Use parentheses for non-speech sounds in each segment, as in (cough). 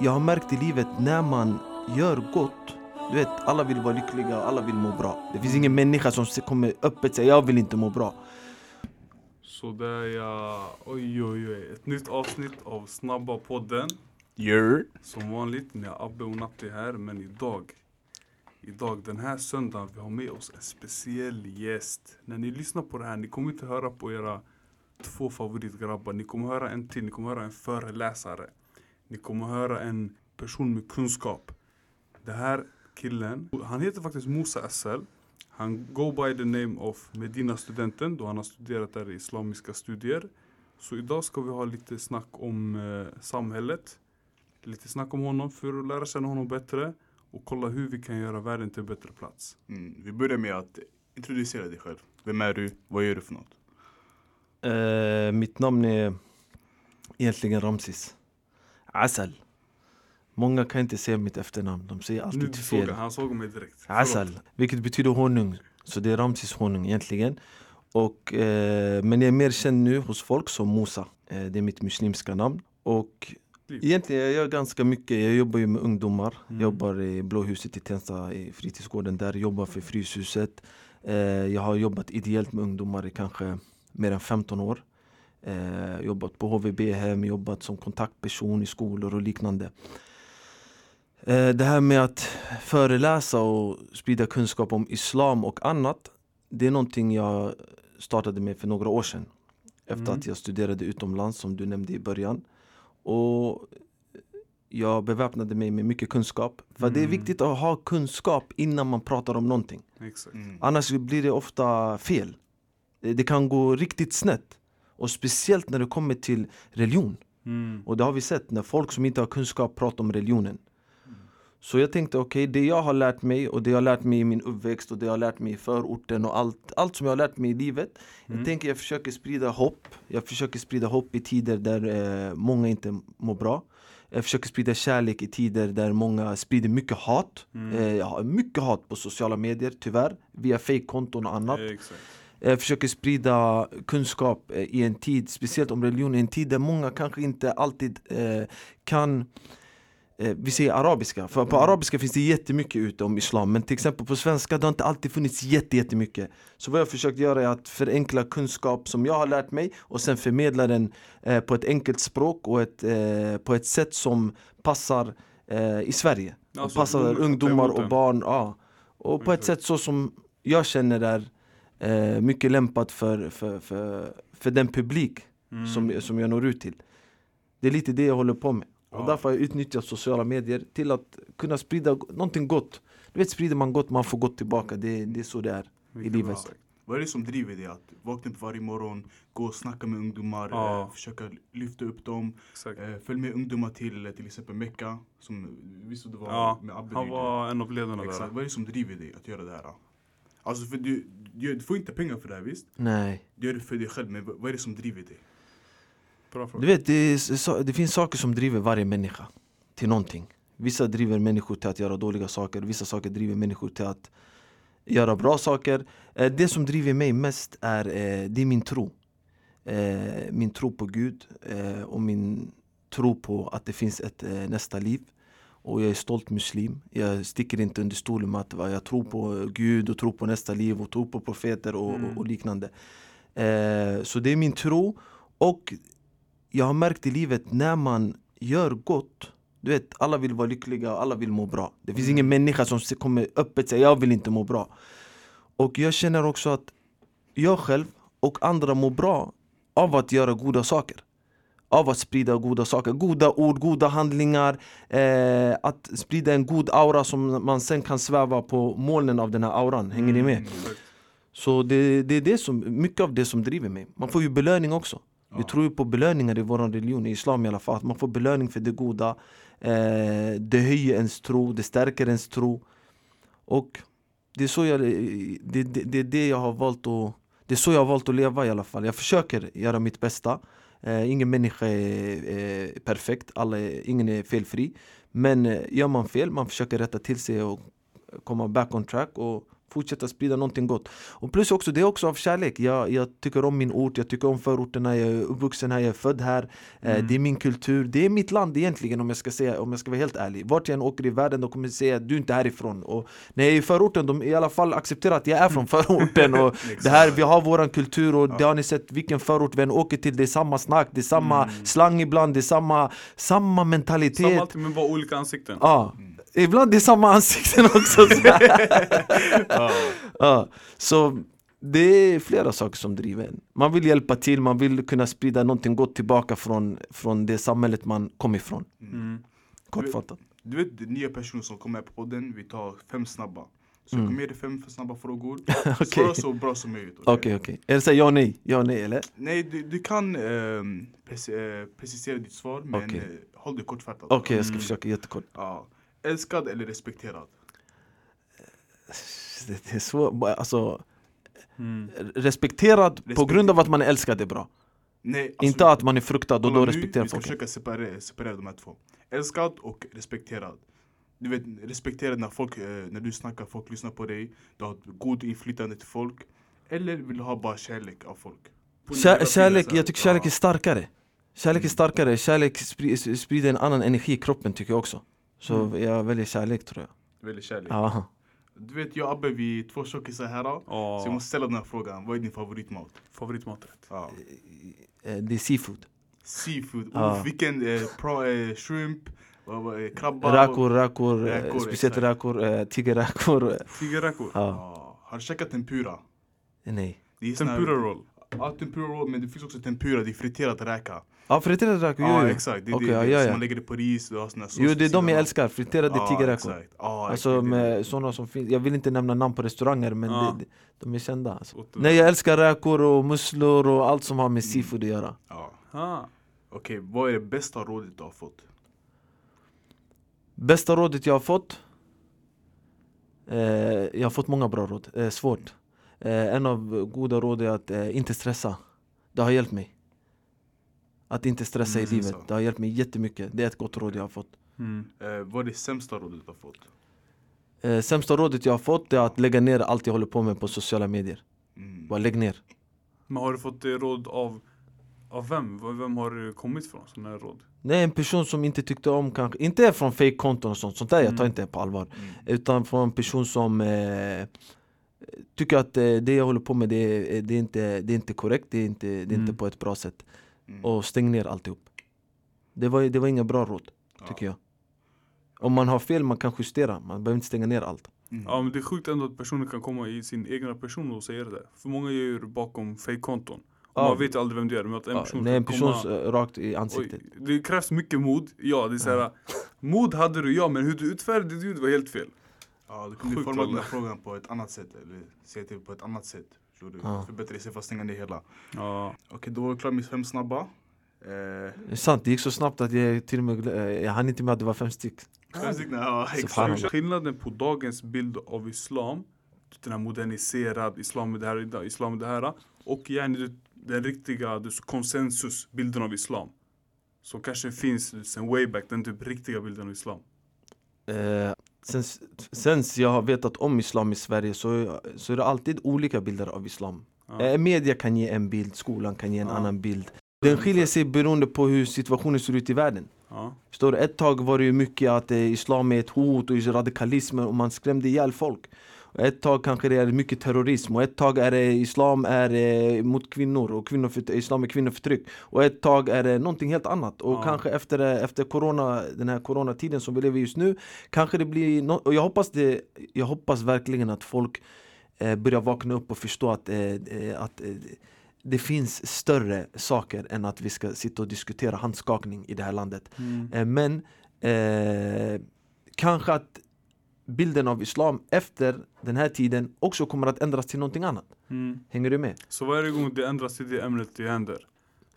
jag har märkt i livet när man gör gott du vet, alla vill vara lyckliga, alla vill må bra. Det finns ingen människa som kommer öppet säga jag vill inte må bra. Sådär ja, oj oj oj. Ett nytt avsnitt av Snabba podden. Yeah. Som vanligt, ni har Abbe och Natti här, men idag Idag, den här söndagen, vi har med oss en speciell gäst. När ni lyssnar på det här, ni kommer inte höra på era två favoritgrabbar. Ni kommer höra en till, ni kommer höra en föreläsare. Ni kommer höra en person med kunskap. Det här killen, han heter faktiskt Musa SL. Han go by the name of Medina-studenten då han har studerat där i islamiska studier. Så idag ska vi ha lite snack om eh, samhället. Lite snack om honom för att lära känna honom bättre och kolla hur vi kan göra världen till en bättre plats. Mm, vi börjar med att introducera dig själv. Vem är du? Vad gör du för något? Uh, mitt namn är egentligen Ramsis. Asal. Många kan inte säga mitt efternamn, de säger alltid nu fel. Såg, han såg mig direkt. Asal, vilket betyder honung. Så det är Ramsis honung egentligen. Och, eh, men jag är mer känd nu hos folk som Musa. Eh, det är mitt muslimska namn. Och egentligen jag gör ganska mycket. Jag jobbar ju med ungdomar. Mm. jobbar i Blåhuset i Tensta, i fritidsgården där. Jobbar för Fryshuset. Eh, jag har jobbat ideellt med ungdomar i kanske mer än 15 år. Eh, jobbat på HVB-hem, jobbat som kontaktperson i skolor och liknande. Eh, det här med att föreläsa och sprida kunskap om islam och annat Det är någonting jag startade med för några år sedan Efter mm. att jag studerade utomlands som du nämnde i början Och jag beväpnade mig med mycket kunskap För mm. det är mm. viktigt att ha kunskap innan man pratar om någonting mm. Annars blir det ofta fel Det kan gå riktigt snett Och speciellt när det kommer till religion. Mm. Och det har vi sett när folk som inte har kunskap pratar om religionen. Så jag tänkte okej, okay, det jag har lärt mig och det jag har lärt mig i min uppväxt och det jag har lärt mig i förorten och allt, allt som jag har lärt mig i livet mm. Jag tänker jag försöker sprida hopp. Jag försöker sprida hopp i tider där eh, många inte mår bra. Jag försöker sprida kärlek i tider där många sprider mycket hat. Mm. eh, Jag har mycket hat på sociala medier tyvärr Via fake-konton och annat. Jag försöker sprida kunskap eh, i en tid, speciellt om religion, i en tid där många kanske inte alltid eh, kan eh, vi säger arabiska, för på mm. arabiska finns det jättemycket ute om islam Men till exempel på svenska det har inte alltid funnits jättemycket. Så vad jag försökt göra är att förenkla kunskap som jag har lärt mig Och sen förmedla den eh, på ett enkelt språk och ett, eh, på ett sätt som passar eh, i Sverige. Alltså, Passar ungdomar och barn, ja. Och på ett sätt så som jag känner är eh, mycket lämpat för, för, för, för den publik mm. som, som jag når ut till Det är lite det jag håller på med Ja. Och därför har jag utnyttjat sociala medier till att kunna sprida någonting gott Du vet sprider man gott, man får gott tillbaka Det, det är så det är Mycket i livet bra. Vad är det som driver dig att vakna upp varje morgon, gå och snacka med ungdomar, ja. eh, försöka lyfta upp dem eh, Följ med ungdomar till till exempel Mecka, som visst du var ja, med Abbe Han var en av ledarna Exakt. där Vad är det som driver dig att göra det här? Alltså för du, du, får inte pengar för det här visst? Nej. Du gör det för dig själv, men vad är det som driver dig? Du vet, det, är, det finns saker som driver varje människa till någonting. Vissa driver människor till att göra dåliga saker, vissa saker driver människor till att göra bra saker. Eh, Det som driver mig mest är, eh, det är min tro. Eh, Min tro på Gud och min tro på att det finns ett nästa liv och jag är stolt muslim. Jag sticker inte under stolen med att jag tror på Gud och tror på nästa liv och tror på profeter och, mm. och, och liknande Så det är min tro. Och jag har märkt i livet när man gör gott Du vet, alla vill vara lyckliga och alla vill må bra. Det finns mm. ingen människa som kommer öppet säga jag vill inte må bra. Och jag känner också att jag själv och andra mår bra av att göra goda saker av att sprida goda saker, goda ord, goda handlingar eh, Att sprida en god aura som man sen kan sväva på molnen av den här auran, hänger mm. ni med? Så det, det är det som, mycket av det som driver mig Man får ju belöning också vi tror ju på belöningar i vår religion, i islam i alla fall. Att man får belöning för det goda. Eh, det höjer ens tro, det stärker ens tro. Och det är så jag, det, det, det, är det jag har valt att det är så jag har valt att leva i alla fall. Jag försöker göra mitt bästa. Eh, ingen människa är, är perfekt, alla är, ingen är felfri. Men eh, gör man fel, man försöker rätta till sig och komma back on track och fortsätta sprida någonting gott. Och plus också, det är också av kärlek. Jag, jag tycker om min ort, jag tycker om förorterna, jag är uppvuxen här, jag är född här. Eh, mm. Det är min kultur, det är mitt land egentligen om jag ska, säga, om jag ska vara helt ärlig. Vart jag än åker i världen, de kommer säga att du är inte härifrån. Och när jag är i förorten, de i alla fall accepterar att jag är från (laughs) förorten. Och det här, vi har våran kultur och det har ni sett vilken förort vi än åker till, det är samma snack, det är samma mm. slang ibland, det är samma, samma mentalitet. Samma allting men bara olika ansikten. Ja. Mm. Ibland det är samma ansikten också (laughs) ja. ja. Så det är flera saker som driver en Man vill hjälpa till, man vill kunna sprida någonting gott tillbaka från, från det samhället man kom ifrån mm. Kortfattat Du vet, du vet nya personer som kommer på podden, vi tar fem snabba så mm. kom med dig fem snabba frågor, (laughs) okay. svara så bra som möjligt Okej, okej, okay, okay. Är det så ja och nej? Ja nej eller? Nej, du, du kan eh, precisera ditt svar men okay. eh, håll det kortfattat Okej, okay, jag ska mm. försöka jättekort ja. Älskad eller respekterad? Det är så, alltså mm. Respekterad Respekt. på grund av att man är älskad är bra. Nej, alltså, Inte att man är fruktad och då respekterar folk Vi ska försöka separera, separera de här två. Älskad och respekterad. Du vet, respekterad när, folk, eh, när du snackar, folk lyssnar på dig. Du har god inflytande till folk. Eller vill du ha bara kärlek av folk? Kär, kärlek, jag tycker kärlek är starkare. Kärlek är starkare, kärlek sprider en annan energi i kroppen tycker jag också så mm. jag väljer kärlek tror jag. Du väljer kärlek? Ja. Du vet jag och Abbe vi är två tjockisar här. Oh. Så jag måste ställa den här frågan. Vad är din favoritmat? Favoritmaträtt? Ja. Eh, det är seafood. Seafood? Ja. Oh, vilken eh, pro, eh, shrimp? Krabba? Räkor, räkor, räkor speciellt räkor, tigerräkor. Tigerräkor? Ja. ja. Har du käkat tempura? Nej. Tempura roll? Ja, tempura roll men det finns också tempura, det är friterad räka. Ja friterade räkor, ja, exakt. Det, okay, det, det, ja, ja. man lägger det på ris, du har såna Jo det är de jag älskar, friterade ja, tigerräkor ja, Alltså med såna som finns, jag vill inte nämna namn på restauranger men ja. det, de är kända alltså. Nej jag älskar räkor och musslor och allt som har med mm. seafood att göra ja. ah. Okej, okay, vad är det bästa rådet du har fått? Bästa rådet jag har fått? Eh, jag har fått många bra råd, eh, svårt eh, En av goda råd är att eh, inte stressa Det har hjälpt mig att inte stressa mm, i livet, så. det har hjälpt mig jättemycket Det är ett gott råd jag har fått mm. eh, Vad är det sämsta rådet du har fått? Eh, sämsta rådet jag har fått är att lägga ner allt jag håller på med på sociala medier mm. Bara lägg ner Men har du fått det råd av, av vem? Vem har det kommit ifrån? Sådana här råd? Nej en person som inte tyckte om kanske, inte från fake-konton och sånt, sånt där jag tar mm. inte på allvar mm. Utan från en person som eh, tycker att eh, det jag håller på med det är, det är, inte, det är inte korrekt, det är inte, det är inte mm. på ett bra sätt Mm. Och stäng ner alltihop. Det var, det var inga bra råd, tycker ja. jag. Om man har fel, man kan justera, man behöver inte stänga ner allt. Mm. Ja men det är sjukt ändå att personer kan komma i sin egna person och säga det där. För många gör det bakom fake-konton ja. Man vet aldrig vem det är, men att en person ja, Nej en person komma, rakt i ansiktet. Oj, Det krävs mycket mod, ja det är såhär (laughs) Mod hade du ja, men hur du utförde ditt ljud var helt fel. Ja, du kunde forma den här frågan på ett annat sätt, eller säga till på ett annat sätt Förstår du? Ja. Förbättra sig för att stänga ner hela. Ja. Okej, okay, då var vi klara med fem snabba. Eh. Det är sant, det gick så snabbt att jag till och med eh, jag hann inte med att det var fem stycken. Fem stycken, ja exakt. Skillnaden på dagens bild av islam, den här moderniserad islam det här, islam det här och gärna den riktiga konsensusbilden av islam. Som kanske finns sen way back, den typ riktiga bilden av islam. Eh, sen, sen jag har vetat om islam i Sverige så, så är det alltid olika bilder av islam ja. eh, Media kan ge en bild, skolan kan ge en ja. annan bild Den skiljer sig beroende på hur situationen ser ut i världen ja. Förstår du? Ett tag var det mycket att eh, islam är ett hot och radikalism och man skrämde ihjäl folk ett tag kanske det är mycket terrorism och ett tag är det islam är eh, mot kvinnor och kvinnor islam är kvinnoförtryck Och ett tag är det någonting helt annat och ja. kanske efter, efter corona, den här coronatiden som vi lever just nu Kanske det blir, no och jag hoppas, det, jag hoppas verkligen att folk eh, börjar vakna upp och förstå att, eh, eh att eh, det finns större saker än att vi ska sitta och diskutera handskakning i det här landet mm. Eh, men kanske att bilden av islam efter den här tiden också kommer att ändras till någonting annat. Mm. Hänger du med? Så varje gång det ändras till det ämnet det händer.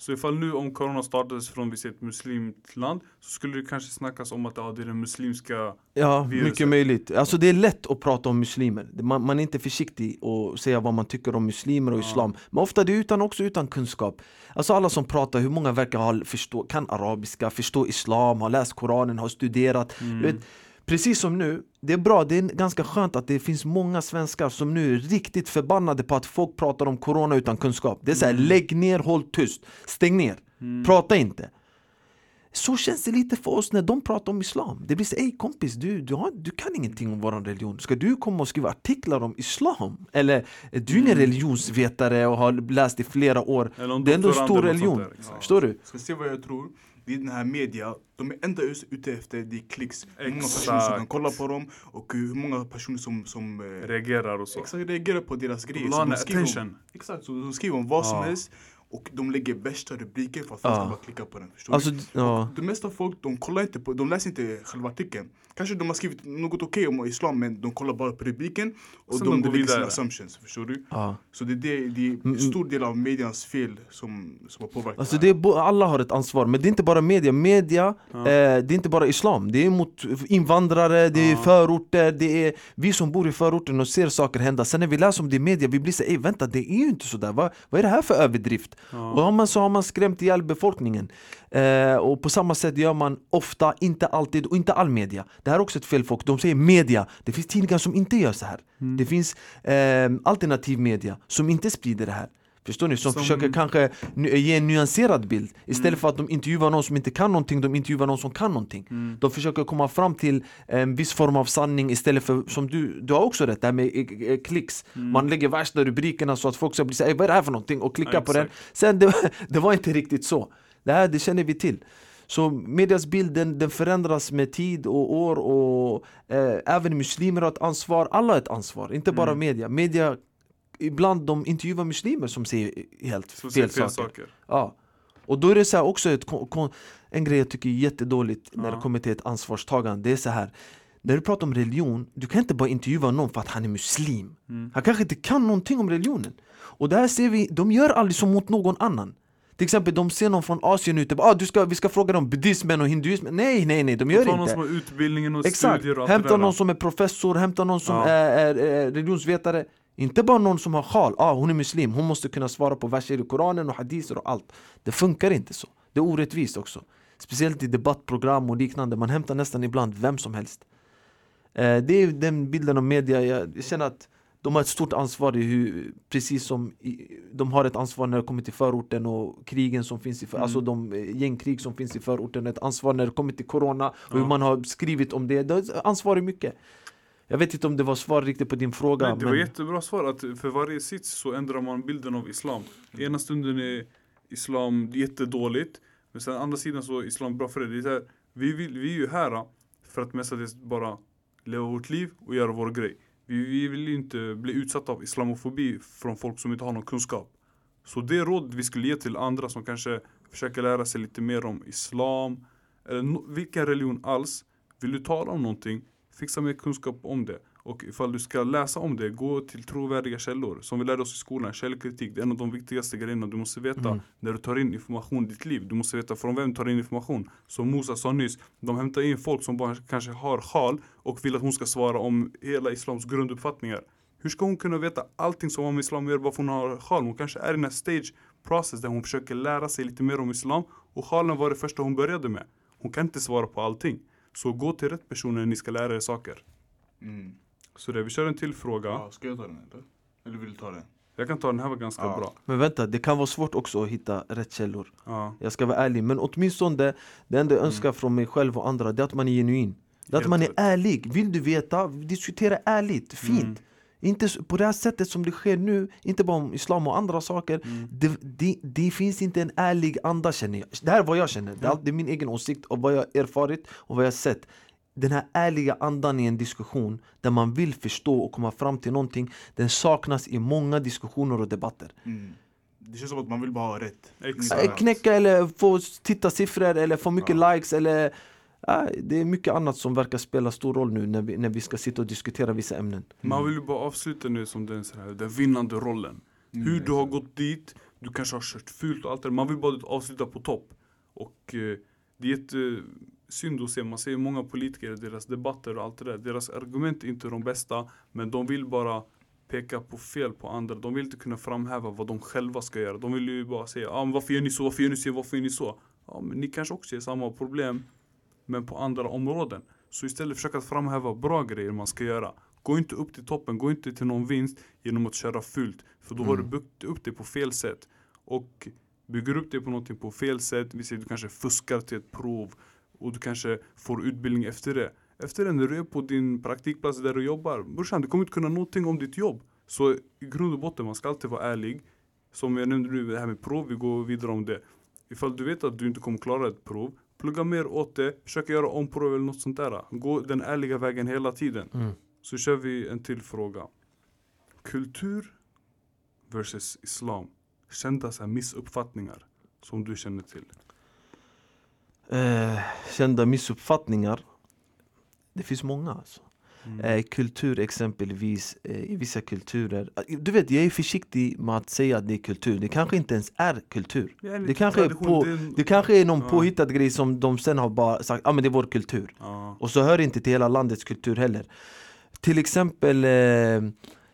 Så ifall nu om corona startades från ett muslimskt land så skulle det kanske snackas om att ja, det är den muslimska Ja, viruset. mycket möjligt. Alltså det är lätt att prata om muslimer. Man, man är inte försiktig och säga vad man tycker om muslimer och ja. islam. Men ofta det är utan, också utan kunskap. Alltså alla som pratar, hur många verkar ha, förstå, kan arabiska, förstå islam, har läst koranen, har studerat. Mm. Precis som nu, det är bra, det är ganska skönt att det finns många svenskar som nu är riktigt förbannade på att folk pratar om corona utan kunskap Det är såhär, Mm. lägg ner, håll tyst, stäng ner, Mm. prata inte Så känns det lite för oss när de pratar om islam Det blir så, ey kompis, du, du, har, du kan ingenting om våran religion Ska du komma och skriva artiklar om islam? Eller, är du är ingen Mm. religionsvetare och har läst i flera år Eller om Det är ändå en stor religion. där, exakt. Förstår du? Ska se vad jag tror? Det är den här media, de är enda ute efter det är klicks. Hur många personer som kan kolla på dem och hur många personer som, som eh, Reagerar och så. exakt, reagerar på deras De grejer. Så de skriver om-. Exakt, så de skriver om vad som helst och de lägger värsta rubriker för att folk ska bara klicka på den. Förstår Alltså, du? ja De mesta folk, de kollar inte på, de läser inte själva artikeln. Kanske de har skrivit något okej om islam men de kollar bara på rubriken och Sen de, de lägger sina assumptions. Förstår du? Ja. Så det är, det, det är Mm, en stor del av medians fel som, som har påverkat Alltså det är, alla har ett ansvar, men det är inte bara media, media Ja. eh, det är inte bara islam Det är mot invandrare, det är Ja. förorter, det är vi som bor i förorten och ser saker hända Sen när vi läser om det i media, vi blir så ey vänta det är ju inte sådär, vad, vad är det här för överdrift? Och har man, så har man skrämt ihjäl befolkningen eh, Och på samma sätt gör man ofta, inte alltid och inte all media Det här är också ett fel folk, de säger media Det finns tidningar som inte gör så här Mm. Det finns eh, alternativ media som inte sprider det här Förstår ni? Som, Som- försöker kanske ny- ge en nyanserad bild Istället Mm. för att de intervjuar någon som inte kan någonting, de intervjuar någon som kan någonting Mm. De försöker komma fram till en viss form av sanning istället för, som du, du har också rätt, det här med eh, eh, klicks Mm. Man lägger värsta rubrikerna så att folk ska bli såhär, vad är det här för någonting? Och klicka Ja, på den. Sen (laughs) det, det var inte riktigt så Det här det känner vi till så medias bild den, den förändras med tid och år och eh, även muslimer har ett ansvar, alla har ett ansvar, inte bara Mm. media Media, ibland de intervjuar muslimer som säger helt Så fel, fel saker saker. Ja. Och då är det så här också ett, en grej jag tycker är jättedåligt när Ja. det kommer till ett ansvarstagande Det är så här när du pratar om religion, du kan inte bara intervjua någon för att han är muslim Mm. Han kanske inte kan någonting om religionen Och det här ser vi, de gör aldrig så mot någon annan Till exempel de ser någon från Asien ute, ah, du ska, vi ska fråga dem buddhismen och hinduismen. Nej nej nej, de gör någon inte. som har utbildningen och Exakt, studier och hämta det någon som är professor, hämta någon som Ja. är, är, är religionsvetare. Inte bara någon som har sjal, ah, hon är muslim, hon måste kunna svara på verser i Koranen och hadiser och allt. Det funkar inte så, det är orättvist också. Speciellt i debattprogram och liknande, man hämtar nästan ibland vem som helst. Eh, Det är den bilden av media, jag känner att de har ett stort ansvar i hur, precis som i, de har ett ansvar när det kommer till förorten och krigen som finns i, för, Mm. alltså de eh, gängkrig som finns i förorten, ett ansvar när det kommer till corona och hur man har skrivit om det, det är ansvar i mycket Jag vet inte om det var svar riktigt på din fråga Nej, det var men jättebra svar att för varje sits så ändrar man bilden av islam. Ena stunden är islam jättedåligt, men sen andra sidan så är islam bra för det. det är här, vi, vill, vi är ju här för att mestadels bara leva vårt liv och göra vår grej. Vi, vi vill ju inte bli utsatta av islamofobi från folk som inte har någon kunskap. Så det råd vi skulle ge till andra som kanske försöker lära sig lite mer om islam, eller no, vilken religion alls. Vill du tala om någonting, fixa mer kunskap om det. Och ifall du ska läsa om det, gå till trovärdiga källor. Som vi lärde oss i skolan, källkritik. Det är en av de viktigaste grejerna du måste veta Mm. när du tar in information i ditt liv. Du måste veta från vem du tar in information. Som Musa sa nyss, de hämtar in folk som bara kanske har sjal och vill att hon ska svara om hela islams grunduppfattningar. Hur ska hon kunna veta allting som om islam gör bara för hon har sjal? Hon kanske är i en stage process där hon försöker lära sig lite mer om islam och sjalen var det första hon började med. Hon kan inte svara på allting. Så gå till rätt personer när ni ska lära er saker. Mm. Så det, vi kör en till fråga. Ja, ska jag ta den eller? Eller vill du ta den? Jag kan ta den här var ganska Ja. bra. Men vänta, det kan vara svårt också att hitta rätt källor Ja. Jag ska vara ärlig, men åtminstone det enda jag önskar från mig själv och andra det är att man är genuin Det är att man är ärlig, vill du veta, diskutera ärligt, fint Mm. Inte på det här sättet som det sker nu, inte bara om islam och andra saker Mm. det, det, det finns inte en ärlig anda känner jag Det här är vad jag känner, det är, det är min egen åsikt och vad jag erfarit och vad jag har sett Den här ärliga andan i en diskussion där man vill förstå och komma fram till någonting Den saknas i många diskussioner och debatter Mm. Det känns som att man vill bara ha rätt. Exakt. Äh, Knäcka eller få titta siffror eller få mycket Ja. likes eller äh, Det är mycket annat som verkar spela stor roll nu när vi, när vi ska sitta och diskutera vissa ämnen Man vill ju bara avsluta nu som den, så här, den vinnande rollen. Mm, Hur du har gått dit, du kanske har kört fult och allt det. Man vill bara avsluta på topp. Och eh, det är jättesynd att se, man ser många politiker, deras debatter och allt det där. Deras argument är inte de bästa, men de vill bara peka på fel på andra. De vill inte kunna framhäva vad de själva ska göra. De vill ju bara säga, ah, men varför gör ni så, varför gör ni så, varför gör ni så? Ja, men ni kanske också har samma problem, men på andra områden. Så istället försök att framhäva bra grejer man ska göra. Gå inte upp till toppen, gå inte till någon vinst genom att köra fult. För då har du Mm. byggt upp det på fel sätt. Och bygger upp det på någonting på fel sätt, vi säger du kanske fuskar till ett prov och du kanske får utbildning efter det. Efter det när du är på din praktikplats där du jobbar, brorsan du kommer inte kunna någonting om ditt jobb. Så i grund och botten, man ska alltid vara ärlig. Som jag nämnde nu, det här med prov, vi går vidare om det. Ifall du vet att du inte kommer klara ett prov, plugga mer åt det, försök göra om prov eller något sånt där. Gå den ärliga vägen hela tiden. Mm. Så kör vi en till fråga. Kultur versus islam. Kända så missuppfattningar som du känner till. Eh, kända missuppfattningar. Det finns många alltså. Mm. Eh, kultur exempelvis, eh, i vissa kulturer. eh, Du vet, jag är försiktig med att säga att det är kultur. Det kanske inte ens är kultur. Ja, det kanske är på- det kanske är någon Ja. påhittad grej som de sen har bara sagt, ja ah, men det är vår kultur. Ja. Och så hör det inte till hela landets kultur heller. Till exempel eh,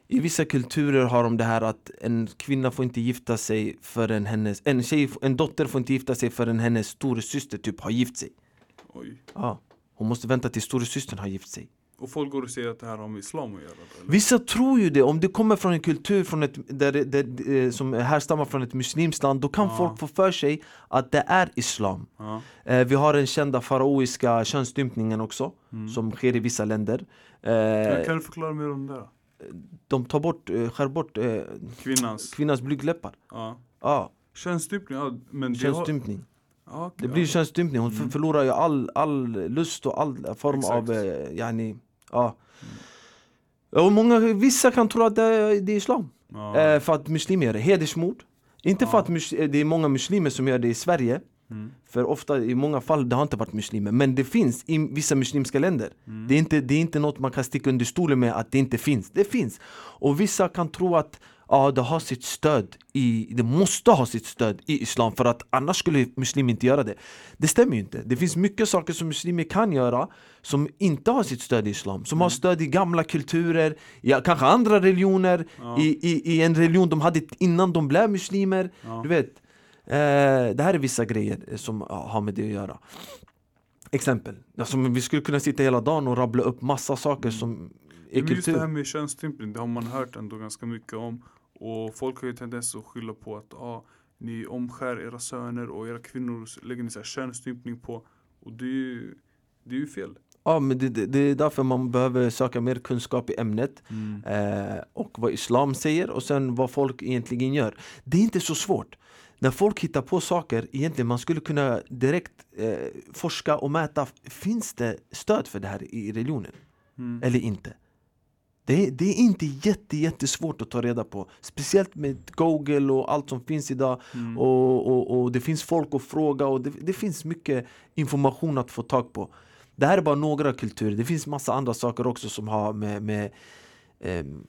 i vissa kulturer har de det här att en kvinna får inte gifta sig förrän hennes, en, tjej, en dotter får inte gifta sig förrän hennes storasyster typ har gift sig. Oj. Ja, hon måste vänta tills storasystern har gift sig. Och folk går och säger att det här har med islam att göra. Eller? Vissa tror ju det, om det kommer från en kultur från ett, där, där, eh, som härstammar från ett muslimskt land Då kan Ja. folk få för sig att det är islam Ja. eh, Vi har den kända faraoiska könsstympningen också Mm. Som sker i vissa länder eh, kan du förklara mer om det? De tar bort, eh, skär bort eh, Kvinnans? kvinnans blygdläppar Ja. Ja, Könsstympning? Ja, men det har... könsstympning Ja, okej, Det blir ja. könsstympning, hon Mm. förlorar ju all, all lust och all form Exakt. av, eh, yani, ja Och många, vissa kan tro att det är, det är islam Ja. Eh, för att muslimer gör det. Hedersmord. Inte för Ja. att mus- eh, det är många muslimer som gör det i Sverige. Mm. För ofta, i många fall, det har inte varit muslimer. Men det finns i vissa muslimska länder. Mm. Det, är inte, det är inte något man kan sticka under stolen med att det inte finns. Det finns. Och vissa kan tro att ja, det har sitt stöd i, det måste ha sitt stöd i islam för att annars skulle muslimer inte göra det. Det stämmer ju inte. Det finns mycket saker som muslimer kan göra som inte har sitt stöd i islam. Som har stöd i gamla kulturer, ja, kanske andra religioner, Ja. i, i, i en religion de hade innan de blev muslimer. Ja. Du vet, det här är vissa grejer eh, som har med det att göra. Exempel, alltså, vi skulle kunna sitta hela dagen och rabbla upp massa saker som är Men just det här kultur. med könsstympning, det har man hört ändå ganska mycket om. Och folk har ju tendens att skylla på att ah, ni omskär era söner och era kvinnor lägger ni så här könsstympning på. Och det är ju, det är ju fel. Ja, men det, det, är därför man behöver söka mer kunskap i ämnet eh, och vad islam säger och sen vad folk egentligen gör. Det är inte så svårt. När folk hittar på saker, egentligen man skulle kunna direkt eh, forska och mäta, finns det stöd för det här i religionen? Mm. eller inte. Det är, det är inte jätte, jättesvårt att ta reda på. Speciellt med Google och allt som finns idag. Mm. Och, och, och det finns folk att fråga och det, det finns mycket information att få tag på. Det här är bara några kulturer. Det finns massa andra saker också som har med, med ehm,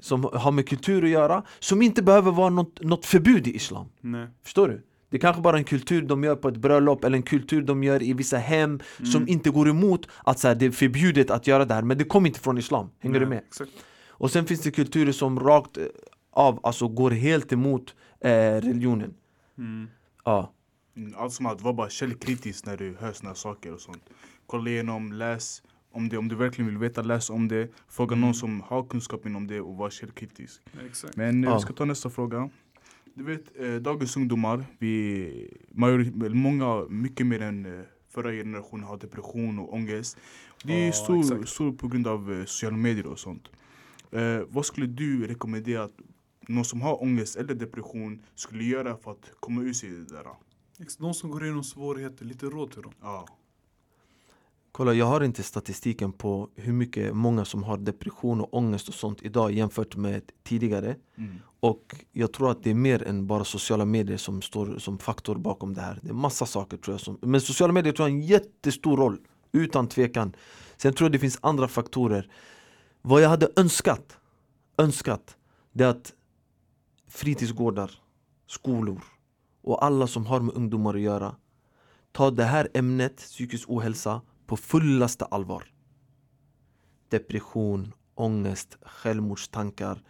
som har med kultur att göra, som inte behöver vara något, något förbud i islam. Nej. Förstår du? Det är kanske bara en kultur de gör på ett bröllop eller en kultur de gör i vissa hem som Mm. inte går emot att så här, det är förbjudet att göra det här, men det kommer inte från islam. Hänger du Nej, med? Exakt. Och sen finns det kulturer som rakt eh, av alltså går helt emot eh, religionen. Mm. Ja. Mm, Allt som att vara bara källkritisk när du hör såna saker och sånt. Kolla igenom, läs om det. Om du verkligen vill veta, läs om det. Fråga Mm. någon som har kunskap inom det och var källkritisk. Exakt. Men eh, Ja. vi ska ta nästa fråga. Du vet, eh, dagens ungdomar, vi, eller många, mycket mer än eh, förra generationen har depression och ångest. Det är Ja, stor, exakt. stor på grund av eh, sociala medier och sånt. Eh, vad skulle du rekommendera att någon som har ångest eller depression skulle göra för att komma ur sig det där? De som går igenom svårigheter, lite råd till dem. Ja. Kolla, jag har inte statistiken på hur mycket många som har depression och ångest och sånt idag jämfört med tidigare. Mm. Och jag tror att det är mer än bara sociala medier som står som faktor bakom det här. Det är massa saker tror jag som... Men sociala medier tror jag har en jättestor roll, utan tvekan. Sen tror jag det finns andra faktorer. Vad jag hade önskat, önskat, det är att fritidsgårdar, skolor och alla som har med ungdomar att göra tar det här ämnet, psykisk ohälsa, på fullaste allvar. Depression, ångest, självmordstankar.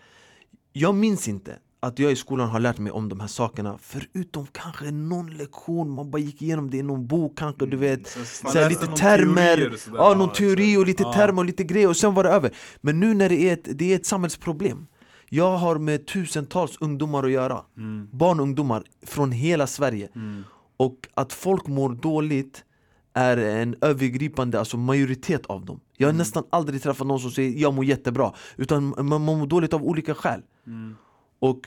Jag minns inte att jag i skolan har lärt mig om de här sakerna Förutom kanske någon lektion, man bara gick igenom det i någon bok kanske du vet Sen- Man så läste lite termer, ja, någon teori och lite Ja. termer och lite grejer och sen var det över Men nu när det är ett, det är ett samhällsproblem Jag har med tusentals ungdomar att göra Mm. Barn och ungdomar från hela Sverige Mm. Och att folk mår dåligt är en övergripande, alltså majoritet av dem. Jag har Mm. nästan aldrig träffat någon som säger jag mår jättebra. Utan man, man mår dåligt av olika skäl. Mm. och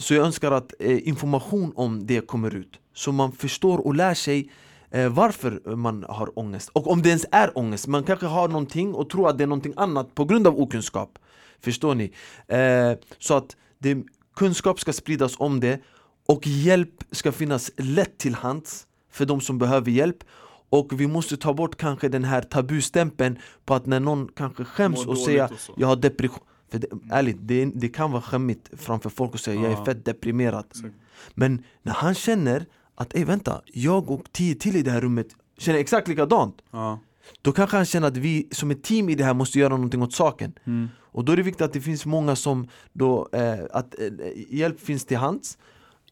så jag önskar att eh, information om det kommer ut. Så man förstår och lär sig eh, varför man har ångest. Och om det ens är ångest, man kanske har någonting och tror att det är någonting annat på grund av okunskap. Förstår ni? Eh, så att det, kunskap ska spridas om det. Och hjälp ska finnas lätt till hands för de som behöver hjälp och vi måste ta bort kanske den här tabustämpeln på att när någon kanske skäms och säger jag har depression. För det, ärligt, det, det kan vara skämmigt framför folk och säga jag är fett deprimerad. Exakt. Men när han känner att ey vänta, jag och tio till i det här rummet känner exakt likadant. Ja. Då kanske han känner att vi som ett team i det här måste göra någonting åt saken. Mm. Och då är det viktigt att det finns många som då, eh, att eh, hjälp finns till hands.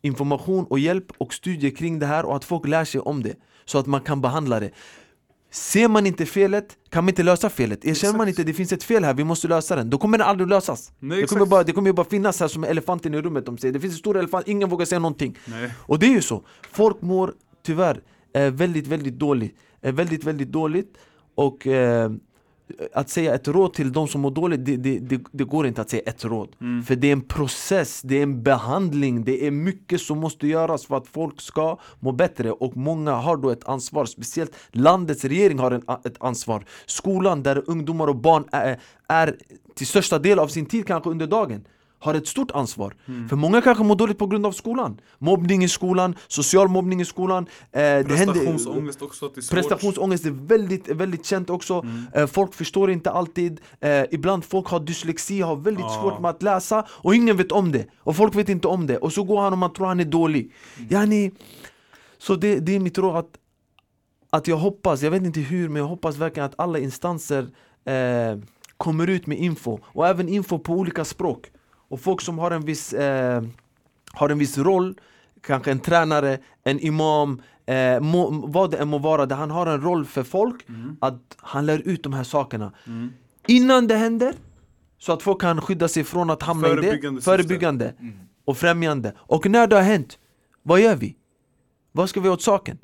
Information och hjälp och studier kring det här och att folk lär sig om det Så att man kan behandla det. Ser man inte felet kan man inte lösa felet. Erkänner man inte det finns ett fel här, vi måste lösa den. Då kommer den aldrig lösas. Nej, det, kommer bara, det kommer bara finnas här som elefanten i rummet de säger. Det finns en stor elefant, ingen vågar säga någonting. Nej. och det är ju så, folk mår tyvärr eh, väldigt, väldigt dåligt eh, Väldigt, väldigt dåligt. Och eh, att säga ett råd till de som mår dåligt, det, det, det, det går inte att säga ett råd. Mm. För det är en process, det är en behandling, det är mycket som måste göras för att folk ska må bättre. Och många har då ett ansvar, speciellt landets regering har en, ett ansvar. Skolan där ungdomar och barn är, är till största del av sin tid kanske under dagen har ett stort ansvar. Mm. För många kanske mår dåligt på grund av skolan. Mobbning i skolan, social mobbning i skolan. Eh, det händer, Prestationsångest också, att det är svårt. Prestationsångest är väldigt, väldigt känt också. Mm. Eh, folk förstår inte alltid. Eh, ibland folk har dyslexi, har väldigt Ja. svårt med att läsa och ingen vet om det. Och folk vet inte om det. Och så går han och man tror han är dålig. Mm. Yani, så det, det är mitt råd att, att jag hoppas, jag vet inte hur, men jag hoppas verkligen att alla instanser eh, kommer ut med info. Och även info på olika språk. Och folk som har en viss, eh, har en viss roll, kanske en tränare, en imam, eh, må, vad det än må vara, där han har en roll för folk, Mm. att han lär ut de här sakerna. Mm. Innan det händer, så att folk kan skydda sig från att hamna i det. Förebyggande Mm. och främjande. Och när det har hänt, vad gör vi? Vad ska vi göra åt saken?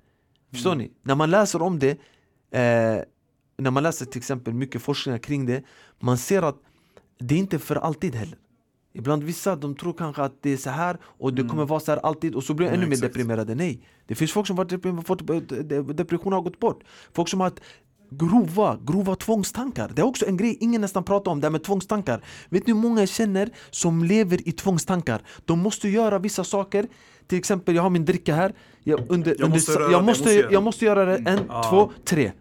Förstår Mm. ni? När man läser om det, eh, när man läser till exempel mycket forskning kring det, man ser att det är inte för alltid heller. Ibland vissa de tror kanske att det är så här och det Mm. kommer vara så här alltid och så blir Nej, ännu mer deprimerade. Nej, det finns folk som varit fått, de- depression har gått bort. Folk som har haft grova, grova tvångstankar. Det är också en grej ingen nästan pratar om, det här med tvångstankar. Vet ni hur många jag känner som lever i tvångstankar? De måste göra vissa saker. Till exempel, jag har min dricka här. Jag, under, Jag måste röra jag, jag måste, måste göra jag måste göra det en, Ah. två, tre.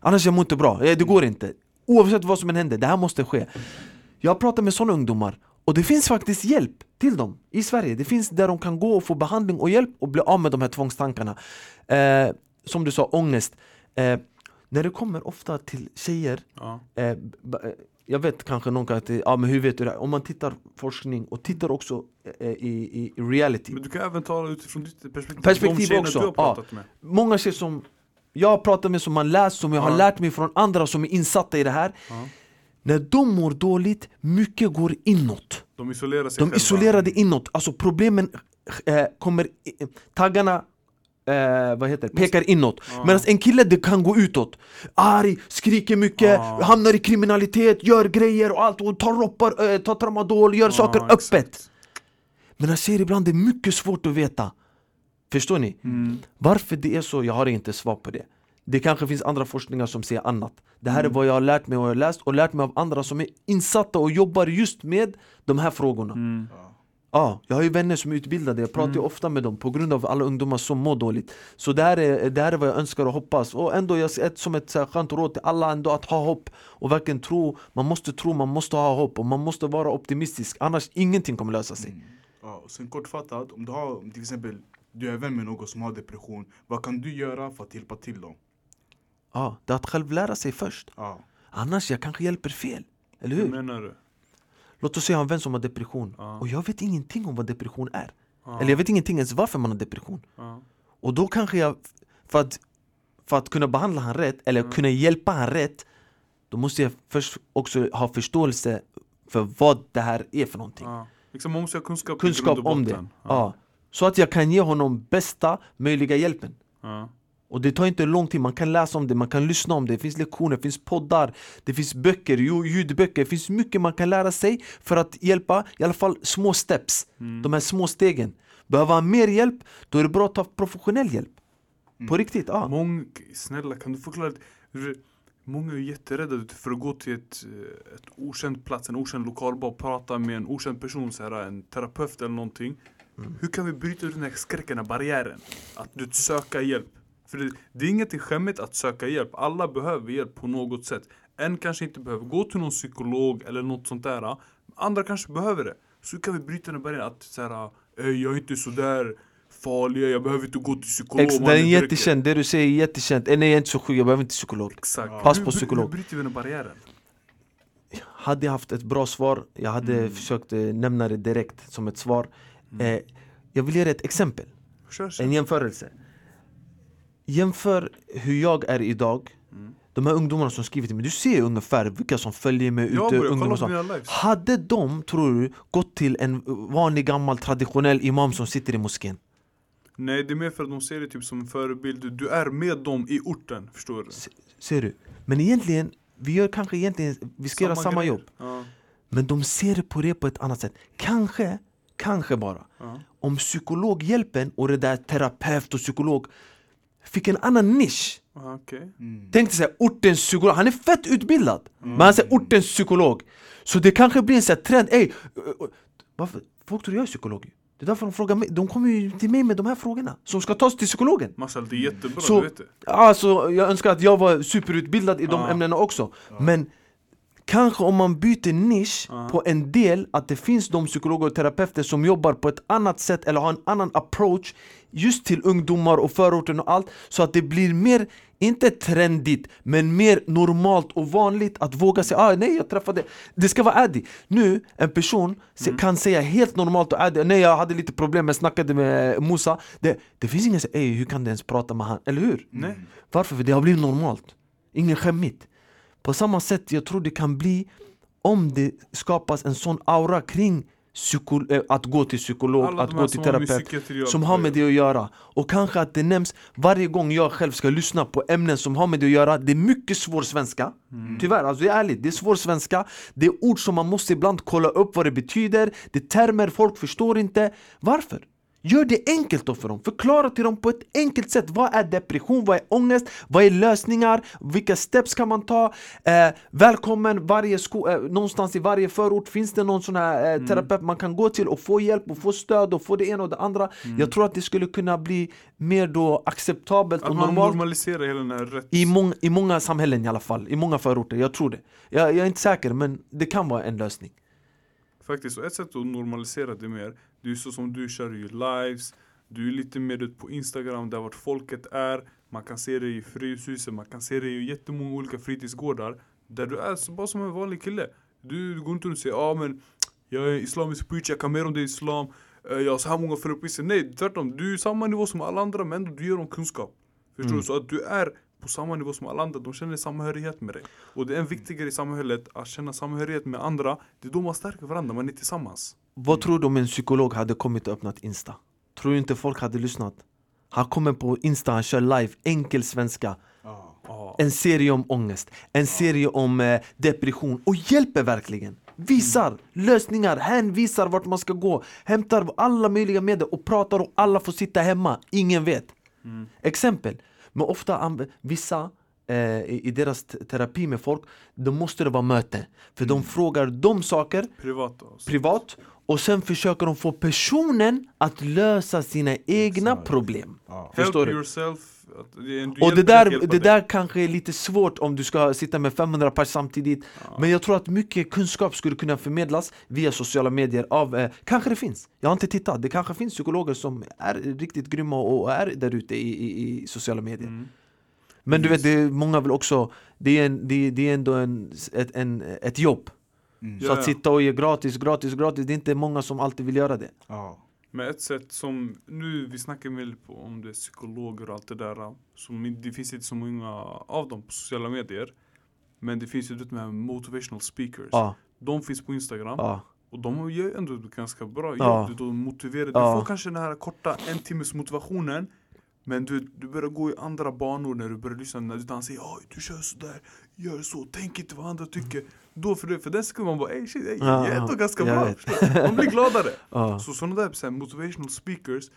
Annars jag mår inte bra. Eh, Det går inte. Oavsett vad som än händer, det här måste ske. Jag pratar med sådana ungdomar och det finns faktiskt hjälp till dem i Sverige. Det finns där de kan gå och få behandling och hjälp och bli av med de här tvångstankarna. Eh, som du sa, ångest. Eh, när det kommer ofta till tjejer, Ja. eh, eh, jag vet kanske någon kan att ja men hur vet du det? Om man tittar forskning och tittar också eh, i, i reality. Men du kan även tala utifrån ditt perspektiv. Perspektiv också, du har pratat med. Många tjejer som jag har pratat med, som har läst, som jag har Ja. lärt mig från andra som är insatta i det här. Ja. När de mår dåligt, mycket går inåt. De isolerar sig De själva. isolerar det inåt, alltså problemen eh, kommer, i- taggarna eh, vad heter pekar inåt Ja. Medan en kille det kan gå utåt Arg, skriker mycket, Ja. hamnar i kriminalitet, gör grejer och allt och tar roppar, eh, tar tramadol, gör saker Ja, exakt. öppet Men jag ser ibland det är mycket svårt att veta Förstår ni? Mm. Varför det är så, jag har inte svar på det Det kanske finns andra forskningar som säger annat Det här är Mm. vad jag har lärt mig och jag har läst och lärt mig av andra som är insatta och jobbar just med de här frågorna Mm. Ja. Ja, jag har ju vänner som är utbildade, jag pratar Mm. ofta med dem på grund av alla ungdomar som mår dåligt Så det här är, det här är vad jag önskar och hoppas Och ändå, jag ett, som ett så här skönt råd till alla ändå att ha hopp Och verkligen tro, man måste tro, man måste ha hopp och man måste vara optimistisk Annars ingenting kommer lösa sig Mm. Ja, och sen kortfattat, om du har till exempel du är vän med någon som har depression, vad kan du göra för att hjälpa till dem? Ja, det är att själv lära sig först Ja. Annars jag kanske hjälper fel, eller Hur hur? menar du? Låt oss säga jag har en vän som har depression Ja. och jag vet ingenting om vad depression är. Ja. Eller jag vet ingenting ens varför man har depression. Ja. Och då kanske jag, för att, för att kunna behandla han rätt, eller Mm. kunna hjälpa han rätt Då måste jag först också ha förståelse för vad det här är för någonting. Liksom man måste ha kunskap, Kunskap om det, ja. Så att jag kan ge honom bästa möjliga hjälpen. Och det tar inte lång tid, man kan läsa om det, man kan lyssna om det, det finns lektioner, det finns poddar, det finns böcker, ju- ljudböcker, det finns mycket man kan lära sig för att hjälpa, i alla fall små steps, Mm. de här små stegen Behöver han mer hjälp, då är det bra att ta professionell hjälp På riktigt, ja Många, snälla kan du förklara Många är jätterädda för att gå till ett, eh, ett okänd plats, en okänd lokal, bara prata med en okänd person, så här, en terapeut eller någonting. Mm. Hur kan vi bryta ut den här skräcken, den här barriären? Att du söka hjälp. För det, det är ingenting skämmigt att söka hjälp. Alla behöver hjälp på något sätt. En kanske inte behöver gå till någon psykolog eller något sånt där. Andra kanske behöver det. Så kan vi bryta den barriären? Att säga, jag är inte sådär farlig, jag behöver inte gå till psykolog. Ex, den är dricker." jättekänd, det du säger är jättekänt, "Eh, nej jag är inte så sjuk, jag behöver inte psykolog Exakt. Pass på psykolog. Hur bryter vi den barriären? Hade jag haft ett bra svar, jag hade Mm. försökt eh, nämna det direkt som ett svar eh, Jag vill ge dig ett exempel, Kör, kör. en jämförelse Jämför hur jag är idag Mm. De här ungdomarna som skriver till mig, du ser ungefär vilka som följer mig Jag ute ungdomar. Hade de, tror du, gått till en vanlig gammal traditionell imam som sitter i moskén? Nej det är mer för att de ser dig typ som en förebild. Du- är med dem i orten, förstår du? Ser du? Men egentligen, vi gör kanske egentligen, vi ska göra samma grejer. jobb Ja, Men de ser på det på ett annat sätt Kanske, kanske bara ja. Om psykologhjälpen och det där terapeut och psykolog Fick en annan nisch Aha, Okej. Mm. Tänk dig såhär, ortens psykolog, han är fett utbildad Men han säger ortens psykolog Så det kanske blir en sån här trend, ey ö, ö, Varför? Folk tror jag är psykolog Det är därför de frågar mig, de kommer ju till mig med de här frågorna Som ska tas till psykologen Marshall, det är jättebra, Så- du vet det. Alltså, jag önskar att jag var superutbildad i de Ja. ämnena också Men kanske om man byter nisch Ja. på en del Att det finns de psykologer och terapeuter som jobbar på ett annat sätt Eller har en annan approach Just till ungdomar och förorten och allt Så att det blir mer, inte trendigt Men mer normalt och vanligt att våga säga ah, nej jag träffade Det ska vara addi Nu, en person se- kan säga helt normalt och addi Nej jag hade lite problem, jag snackade med Musa Det, det finns ingen som säger "Ey, hur kan du ens prata med han? Eller hur? Nej. Varför? För det har blivit normalt Ingen skämmigt På samma sätt jag tror det kan bli Om det skapas en sån aura kring psyko- eh, att gå till psykolog, Alla att gå till terapeut Som har med det att göra. Och kanske att det nämns varje gång jag själv ska lyssna på ämnen som har med det att göra Det är mycket svår svenska. Mm. Tyvärr, alltså det är ärligt, det är svår svenska. Det är ord som man måste ibland kolla upp vad det betyder. Det är termer folk förstår inte. Varför? Gör det enkelt då för dem, förklara till dem på ett enkelt sätt. Vad är depression? Vad är ångest? Vad är lösningar? Vilka steps kan man ta? Eh, välkommen, varje sko- eh, någonstans i varje förort. Finns det någon sån här eh, terapeut man kan gå till och få hjälp och få stöd och få det ena och det andra? Jag tror att det skulle kunna bli mer då acceptabelt Att och man normalt. normaliserar hela den här rätt... i, mång, I många samhällen i alla fall, i många förorter, jag tror det. Jag, jag är inte säker men det kan vara en lösning. Faktiskt, och ett sätt att normalisera det mer, det är så som du kör ju lives, du är lite mer ute på Instagram där vart folket är, man kan se dig i Fryshuset, man kan se dig i jättemånga olika fritidsgårdar, där du är så, bara som en vanlig kille. Du, du går inte runt och säger ah, men jag är islamisk preacher, jag kan mer om det islam, eh, jag har så här många Instagram. Nej, tvärtom, du är samma nivå som alla andra men du ger dem kunskap. Förstår Mm. du? Så att du är på samma nivå som alla andra, de känner samhörighet med dig. Och det är en viktigare i samhället att känna samhörighet med andra, det är då man stärker varandra, man är tillsammans. Vad tror du om en psykolog hade kommit och öppnat Insta? Tror du inte folk hade lyssnat? Han kommer på Insta, han kör live, enkel svenska Ja. Ja. En serie om ångest, en serie om eh, depression och hjälper verkligen Visar lösningar, hänvisar vart man ska gå Hämtar alla möjliga medel och pratar och alla får sitta hemma, ingen vet Mm. Exempel, men ofta vissa eh, i, deras terapi med folk Då måste det vara möte För de frågar de saker Privat privat och sen försöker de få personen att lösa sina egna Exakt. problem Ja. Help Förstår du? yourself. Du Och det där, det där kanske är lite svårt om du ska sitta med 500 pers samtidigt Men jag tror att mycket kunskap skulle kunna förmedlas via sociala medier av, eh, kanske det finns, jag har inte tittat, det kanske finns psykologer som är riktigt grymma och är där ute i, i, i sociala medier Mm. Men du vet, det är, många vill också, det är, en, det, det är ändå en, ett, en, ett jobb Mm. Så Ja, att ja. sitta och ge gratis, gratis, gratis, det är inte många som alltid vill göra det. Ja. Men ett sätt som, nu vi snackar väl på om det är psykologer och allt det där. Som, det finns inte så många av dem på sociala medier. Men det finns ju de här motivational speakers. Ja, De finns på Instagram. ja, Och de gör ändå ganska bra jobb. Ja. Du, de motiverar, du Ja. får kanske den här korta en timmes motivationen. Men du, du börjar gå i andra banor när du börjar lyssna. När du säger "Oj, du kör sådär, gör så, tänk inte vad andra tycker. Då för, det, för den skulle man bara ey shit, ey, Ja, jag är ändå ganska bra. (laughs) Man blir gladare. (laughs) Så sådana där så här, motivational speakers,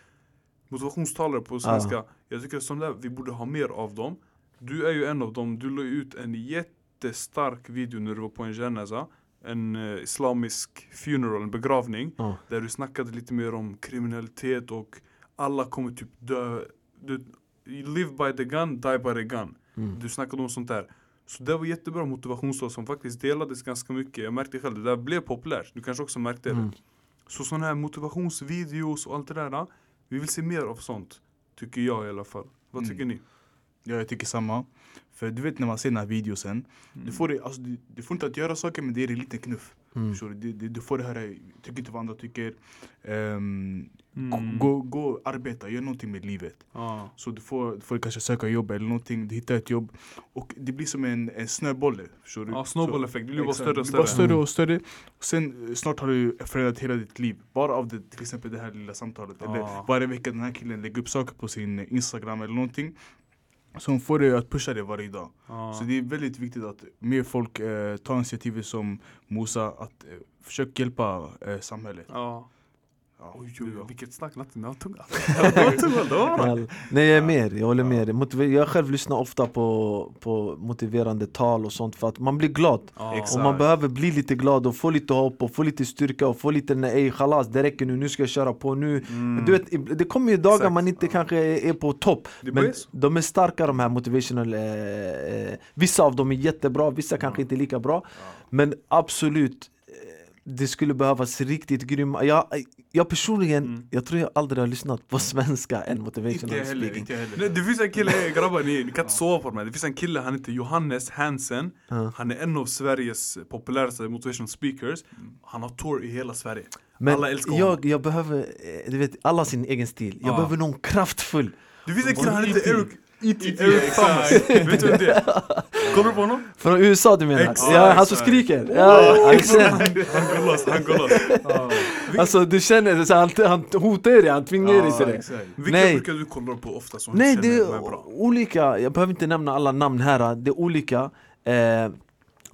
motivationstalare på svenska. Jag tycker sådana där, vi borde ha mer av dem. Du är ju en av dem, du la ut en jättestark video när du var på en janaza. En eh, islamisk funeral, en begravning. ja. Där du snackade lite mer om kriminalitet och alla kommer typ dö. Du, you live by the gun, die by the gun. Mm. Du snackade om sånt där. Så det var jättebra motivationstal som faktiskt delades ganska mycket. Jag märkte själv, det där blev populärt. Du kanske också märkte det. Mm. Så sådana här motivationsvideos och allt det där. Vi vill se mer av sånt. Tycker jag i alla fall. Vad Mm. tycker ni? ja, jag tycker samma. För du vet när man ser den här videosen, du, får alltså, du, du får inte att göra saker men det är en liten knuff. Mm. Du? Du, du, får det här, tycker inte vad andra tycker. Ehm, Mm. gå, gå och arbeta, gör någonting med livet. Ja. Så du får, du får kanske söka jobb eller någonting, du hittar ett jobb. Och det blir som en, en snöboll. Ja, snowball-effekt. Det blir bara större och blir bara större. större och större. Och sen eh, snart har du förändrat hela ditt liv. Bara av det, till exempel det här lilla samtalet. Ja. Eller varje vecka den här killen lägger upp saker på sin Instagram eller någonting. Som får dig att pusha dig varje dag. Ja. Så det är väldigt viktigt att mer folk eh, tar initiativet som Musa att eh, försöka hjälpa eh, samhället. Ja. Ja, Oj, oj, oj, vilket snack. Natten, var tunga. Nej jag är med, jag håller med dig. Jag själv lyssnar ofta på, på motiverande tal och sånt för att man blir glad. Och man behöver bli lite glad och få lite hopp och få lite styrka och få lite nej chalas det räcker nu, nu ska jag köra på nu Mm. Du vet, det kommer ju dagar Exakt. man inte kanske är på topp Men de är starka de här motivational eh, eh, Vissa av dem är jättebra, vissa kanske inte lika bra Men absolut det skulle behövas riktigt grymma Jag, jag personligen, Mm. jag tror jag aldrig har lyssnat på svenska än Inte motivational jag heller, speaking inte heller. Nej, det finns en kille, (laughs) grabbar ni, ni kan inte sova på här. Det finns en kille, han heter Johannes Hansen. Ja. Han är en av Sveriges populäraste motivational speakers. Han har tour i hela Sverige. Men Alla älskar honom. jag, jag behöver, eh, du vet, alla sin egen stil Jag Ja. behöver någon kraftfull Det finns en kille, han E.T.. heter Eric, E.T. E.T., Eric. Thomas. Vet du vem det är? (laughs) Kollar du på honom? Från USA du menar? Exakt, ja, han som skriker! Ja. Han går loss, han går loss. Alltså du känner det, så han, han hotar dig, han tvingar dig till det. Vilka Nej. brukar du kolla på ofta som Nej du det känner är är bra? olika, jag behöver inte nämna alla namn här, det är olika eh,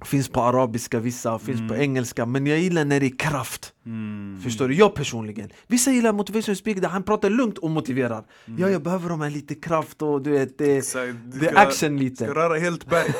Finns på arabiska vissa, finns på Mm. engelska, men jag gillar när det är kraft Mm. Förstår du? Jag personligen Vissa gillar motivation speaker där han pratar lugnt och motiverar Mm. Ja jag behöver de här lite kraft och du vet, det, Exakt, du det ska- är action Ska lite röra helt berg.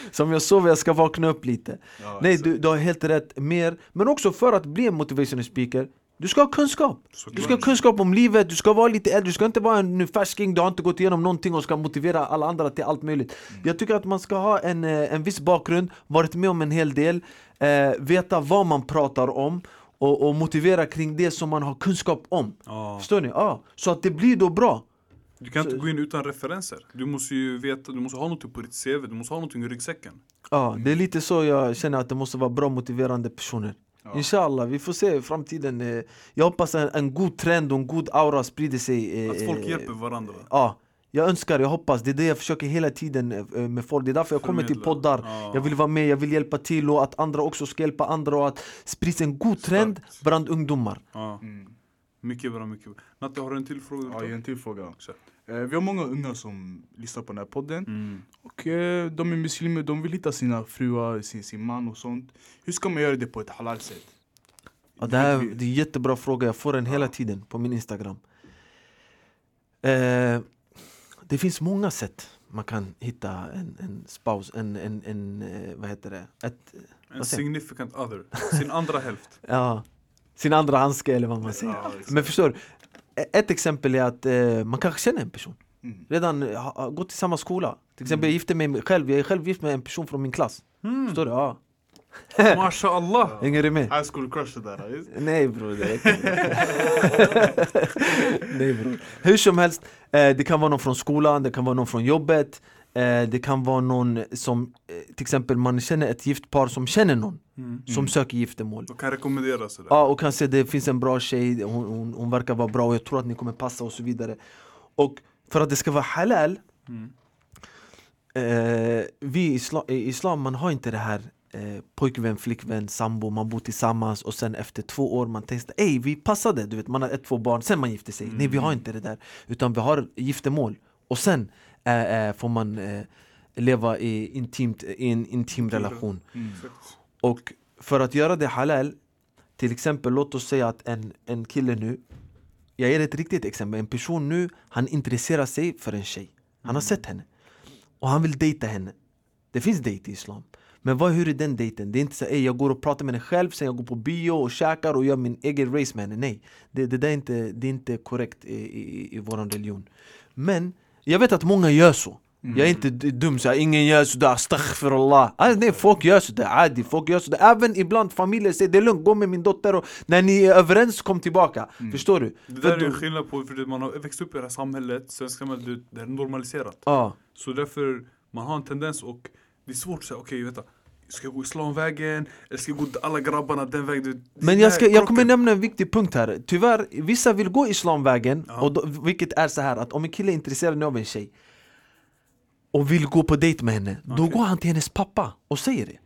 (laughs) Som jag sover, jag ska vakna upp lite Ja, Nej du, du har helt rätt, mer Men också för att bli en motivational speaker Du ska ha kunskap. Du ska ha kunskap om livet, du ska vara lite äldre, du ska inte vara en färsking, du har inte gått igenom någonting och ska motivera alla andra till allt möjligt. Jag tycker att man ska ha en, eh, en viss bakgrund, varit med om en hel del eh, Veta vad man pratar om och, och motivera kring det som man har kunskap om. Ja. Förstår ni? Ja, så att det blir då bra. Du kan inte gå in utan referenser. Du måste ju veta, du måste ha något på ditt CV, du måste ha något i ryggsäcken. Ja, det är lite så jag känner att det måste vara bra motiverande personer Ja. Inshallah, vi får se i framtiden eh, Jag hoppas en, en god trend och en god aura sprider sig eh, Att folk eh, hjälper varandra. Ja, jag önskar, jag hoppas, det är det jag försöker hela tiden med folk Det är därför jag kommer till poddar Ja. Jag vill vara med, jag vill hjälpa till och att andra också ska hjälpa andra och att sprids en god trend bland ungdomar Ja. Mm. Mycket bra, mycket bra. Natte, har du en till fråga? Ja, jag har en till fråga. Kör. Eh, vi har många unga som lyssnar på den här podden. Mm. Och eh, de är muslimer, de vill hitta sina fruar, sin, sin man och sånt. Hur ska man göra det på ett halal sätt? ja, det, här, det är en jättebra fråga, jag får den hela Ja. tiden på min instagram eh, Det finns många sätt man kan hitta en, en spouse, en, en, en eh, vad heter det? Ett, En significant other. Sin andra hälft. (laughs) ja, sin andra handske eller vad man säger Ja. Men förstår du? Ett exempel är att eh, man kanske känner en person Mm. Redan eh, ha, ha, gått i samma skola Till exempel jag gifte mig själv, jag är själv gift med en person från min klass Mm. Förstår du? Ja. (laughs) Mashallah. (laughs) Hänger du med? High school crush det där. (laughs) Nej bror, det räcker. Nej bror Hur som helst, eh, det kan vara någon från skolan, det kan vara någon från jobbet det kan vara någon som, eh, till exempel man känner ett gift par som känner någon Mm. som söker giftermål. De kan rekommendera sådär. Ja, och kan se det finns en bra tjej, hon, hon, hon verkar vara bra och jag tror att ni kommer passa och så vidare. Och för att det ska vara halal, Mm. eh, vi i islam, i islam man har inte det här eh, pojkvän, flickvän, sambo, man bor tillsammans och sen efter två år man tänkte ej vi passade, du vet man har ett, två barn, sen man gifter sig. Nej vi har inte det där, utan vi har giftermål och sen eh, får man eh, leva i, intimt, i en intim relation. Mm. Och för att göra det halal, till exempel låt oss säga att en, en kille nu, jag ger ett riktigt exempel, en person nu, han intresserar sig för en tjej. Han har sett henne. Och han vill dejta henne. Det finns dejt i islam. Men vad, hur är den dejten? Det är inte så att jag går och pratar med henne själv, sen jag går på bio och käkar och gör min egen race med henne. Nej, det, det där är inte, det är inte korrekt i, i, i vår religion. Men jag vet att många gör så. Jag är inte dum så här, ingen gör sådär, astaghfirullah. Ah, Nej folk gör sådär, adi, folk gör sådär Även ibland familjer säger det är lugnt, gå med min dotter och när ni är överens kom tillbaka. Förstår du? Det där är en skillnad på, för man har växt upp i det här samhället, svenska samhället, det är normaliserat. Ja, Så därför, man har en tendens och det är svårt att säga, okej vänta, ska jag gå islamvägen? Eller ska jag gå alla grabbarna den vägen? Det Men jag, ska, jag kommer nämna en viktig punkt här Tyvärr, vissa vill gå islamvägen, Ja. och då, vilket är så här att om en kille är intresserad av en tjej och vill gå på dejt med henne, då Okej. går han till hennes pappa och säger det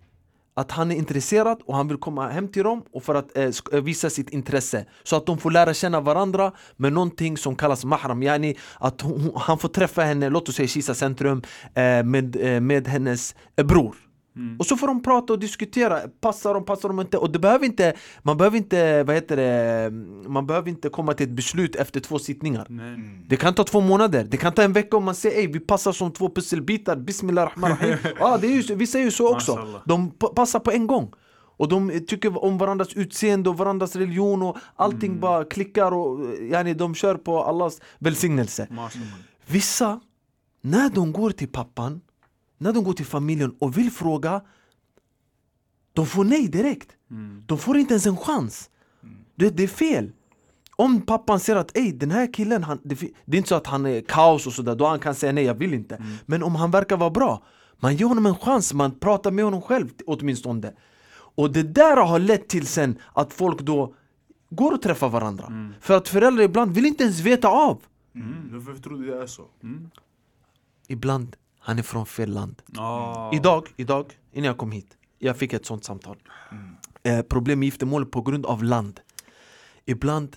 att han är intresserad och han vill komma hem till dem och för att eh, eh, visa sitt intresse Så att de får lära känna varandra med någonting som kallas mahram yani att hon, hon- han får träffa henne, låt oss säga Kisa centrum eh, med, eh, med hennes eh, bror Mm. och så får de prata och diskutera, passar de, passar de inte? Och det behöver inte, man behöver inte, vad heter det, man behöver inte komma till ett beslut efter två sittningar. Nej. Det kan ta två månader, det kan ta en vecka om man säger ey vi passar som två pusselbitar, bismillah rahman rahim. (laughs) Ah, det är ju, Vi säger ju så också, de passar på en gång. Och de tycker om varandras utseende och varandras religion och allting bara klickar och yani, de kör på Allahs välsignelse. Vissa, när de går till pappan, när de går till familjen och vill fråga De får nej direkt. Mm. De får inte ens en chans. Det, det är fel. Om pappan ser att ey, den här killen, han, det, det är inte så att han är kaos och sådär Då han kan säga nej, jag vill inte. Men om han verkar vara bra Man ger honom en chans, man pratar med honom själv åtminstone. Och det där har lett till sen att folk då går och träffar varandra. För att föräldrar ibland vill inte ens veta av. Mm. Varför tror du det är så? Mm. Ibland, han är från fel land. Ah. Idag, idag, innan jag kom hit Jag fick ett sånt samtal. Eh, Problem med giftermål på grund av land. Ibland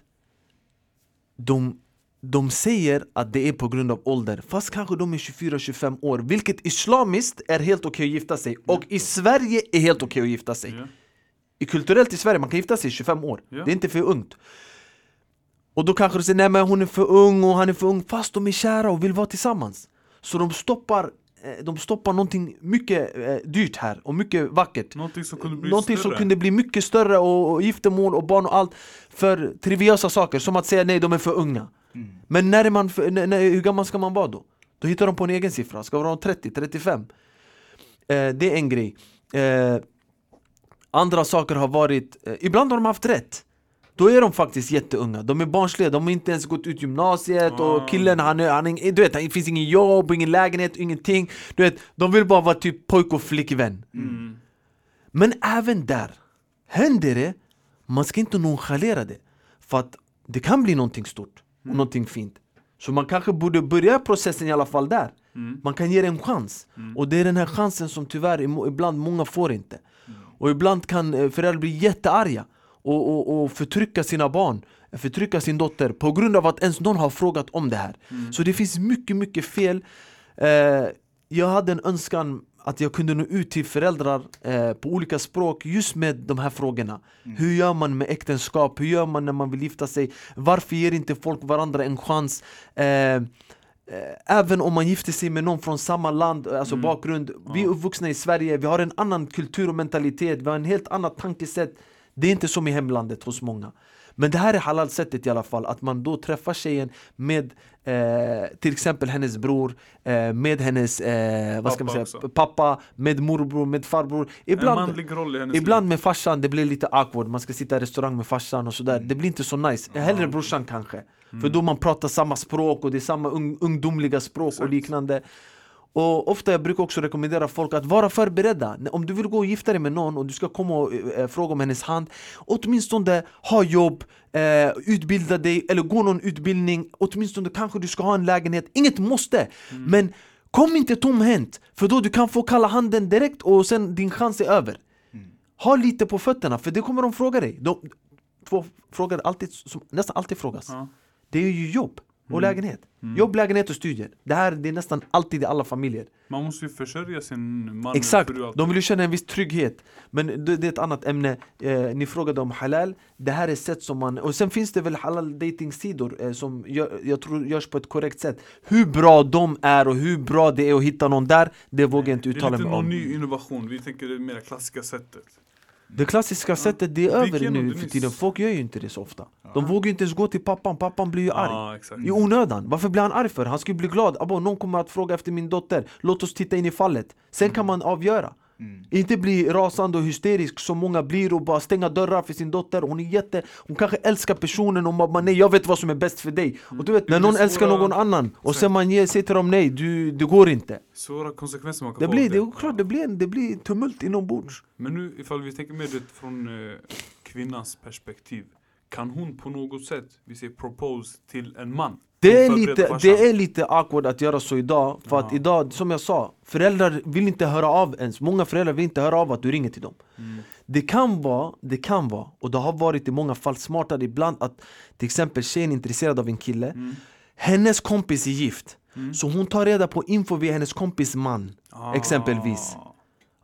de, de säger att det är på grund av ålder. Fast kanske de är 24-25 år Vilket islamiskt är helt okej att gifta sig. Och i Sverige är helt okej att gifta sig. Ja. i Kulturellt i Sverige, man kan gifta sig i 25 år. Ja. Det är inte för ungt. Och då kanske de säger nej men hon är för ung och han är för ung. Fast de är kära och vill vara tillsammans Så de stoppar, eh, de stoppar någonting mycket eh, dyrt här och mycket vackert. Någonting som kunde bli Någonting större. som kunde bli mycket större och, och giftermål och barn och allt För triviösa saker, som att säga nej de är för unga. Men när är man för, när, när, hur gammal ska man vara då? Då hittar de på en egen siffra, ska vara 30, 35 eh, Det är en grej. Eh, Andra saker har varit, eh, ibland har de haft rätt Då är de faktiskt jätteunga, de är barnsliga, de har inte ens gått ut gymnasiet Ah. och killen han är, han är, du vet, det finns ingen jobb, ingen lägenhet, ingenting. Du vet, de vill bara vara typ pojk och flickvän. Mm. men även där, händer det, man ska inte nonchalera det. För att det kan bli någonting stort och Mm. någonting fint. Så man kanske borde börja processen i alla fall där. Mm. Man kan ge det en chans. Och det är den här chansen som tyvärr ibland många får inte. Och ibland kan eh, föräldrar bli jättearga och, och, och förtrycka sina barn Förtrycka sin dotter på grund av att ens någon har frågat om det här. Så det finns mycket, mycket fel. Eh, Jag hade en önskan att jag kunde nå ut till föräldrar eh, på olika språk just med de här frågorna. Hur gör man med äktenskap? Hur gör man när man vill gifta sig? Varför ger inte folk varandra en chans? Eh, Eh, Även om man gifter sig med någon från samma land, alltså bakgrund. Vi är uppvuxna i Sverige, vi har en annan kultur och mentalitet Vi har en helt annat tankesätt Det är inte som i hemlandet hos många. Men det här är halal-sättet i alla fall Att man då träffar tjejen med eh, till exempel hennes bror eh, Med hennes, eh, vad ska man säga, också. pappa Med morbror, med farbror. Ibland, Ibland med farsan, det blir lite awkward, man ska sitta i restaurang med farsan och sådär. Det blir inte så nice, hellre brorsan kanske. För då man pratar samma språk och det är samma ung, ungdomliga språk och Exakt. liknande Och ofta jag brukar också rekommendera folk att vara förberedda. Om du vill gå och gifta dig med någon och du ska komma och eh, fråga om hennes hand, åtminstone ha jobb, eh, utbilda dig eller gå någon utbildning, åtminstone kanske du ska ha en lägenhet. Inget måste, men kom inte tomhänt, för då du kan få kalla handen direkt och sen din chans är över. Ha lite på fötterna, för det kommer de fråga dig. De, två frågor alltid, som nästan alltid frågas. Ja. Det är ju jobb och lägenhet. Jobb, lägenhet och studier. Det här det är nästan alltid i alla familjer. Man måste ju försörja sin man Exakt, de vill ju känna en viss trygghet. Men det, det är ett annat ämne. Eh, ni frågade om halal. Det här är sätt som man... Och sen finns det väl halal datingsidor eh, som gör, jag tror görs på ett korrekt sätt. Hur bra de är och hur bra det är att hitta någon där, det vågar jag inte Det är uttala lite mig någon om. ny innovation, vi tänker det mer klassiska sättet. Det klassiska sättet, det är över nu för tiden. Folk gör ju inte det så ofta. De vågar ju inte ens gå till pappan, pappan blir ju arg. I onödan. Varför blir han arg för? Han ju bli glad. Någon kommer att fråga efter min dotter. Låt oss titta in i fallet. Sen kan man avgöra. Inte bli rasande och hysterisk som många blir och bara stänga dörrar för sin dotter. Hon är jätte... Hon kanske älskar personen och man bara, nej jag vet vad som är bäst för dig. Och du vet, när någon älskar någon annan och sen man ger sig till dem nej, du, det går inte. Svåra konsekvenser man kan Det få blir, det är klart, det blir, det blir tumult inombords. Men nu ifall vi tänker mer det från eh, kvinnans perspektiv. Kan hon på något sätt, vi säger propose till en man? Det är, lite, farsan. det är lite awkward att göra så idag, för att Ja. idag, som jag sa, föräldrar vill inte höra av ens Många föräldrar vill inte höra av att du ringer till dem Mm. Det kan vara, det kan vara, och det har varit i många fall smartare ibland att till exempel tjejen är intresserad av en kille Mm. Hennes kompis är gift, Mm. så hon tar reda på info via hennes kompis man Ah. Exempelvis.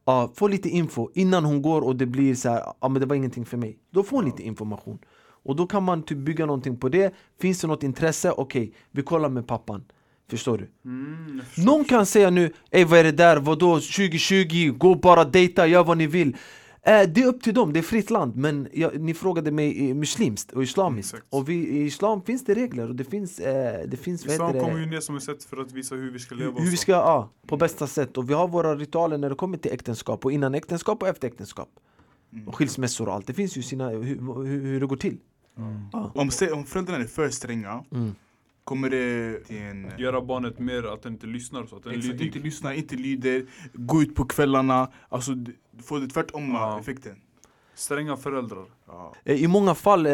Ja, få lite info innan hon går och det blir så här, ja men det var ingenting för mig Då får hon lite information Och då kan man typ bygga någonting på det. Finns det något intresse? Okej, vi kollar med pappan. Förstår du? Mm, förstår. Någon kan säga nu, ey vad är det där, vadå? 2020, gå bara dejta, gör vad ni vill. Eh, Det är upp till dem, det är fritt land. Men jag, ni frågade mig i muslimskt och islamiskt. Exakt. Och vi, i islam finns det regler och det finns, eh, det finns Islam kommer ju ner som ett sätt för att visa hur vi ska leva hur vi ska, ja, på bästa sätt. Och vi har våra ritualer när det kommer till äktenskap Och innan äktenskap och efter äktenskap. Och skilsmässor och allt, det finns ju sina, hur, hur, hur det går till. Om, se- om föräldrarna är för stränga, Mm. kommer det till en... Göra barnet mer att den inte lyssnar så att den Exakt, inte lydig. lyssna, inte lyder, gå ut på kvällarna. Alltså få det tvärtom Ja. effekten. Stränga föräldrar. Ja. Eh, I många fall, eh,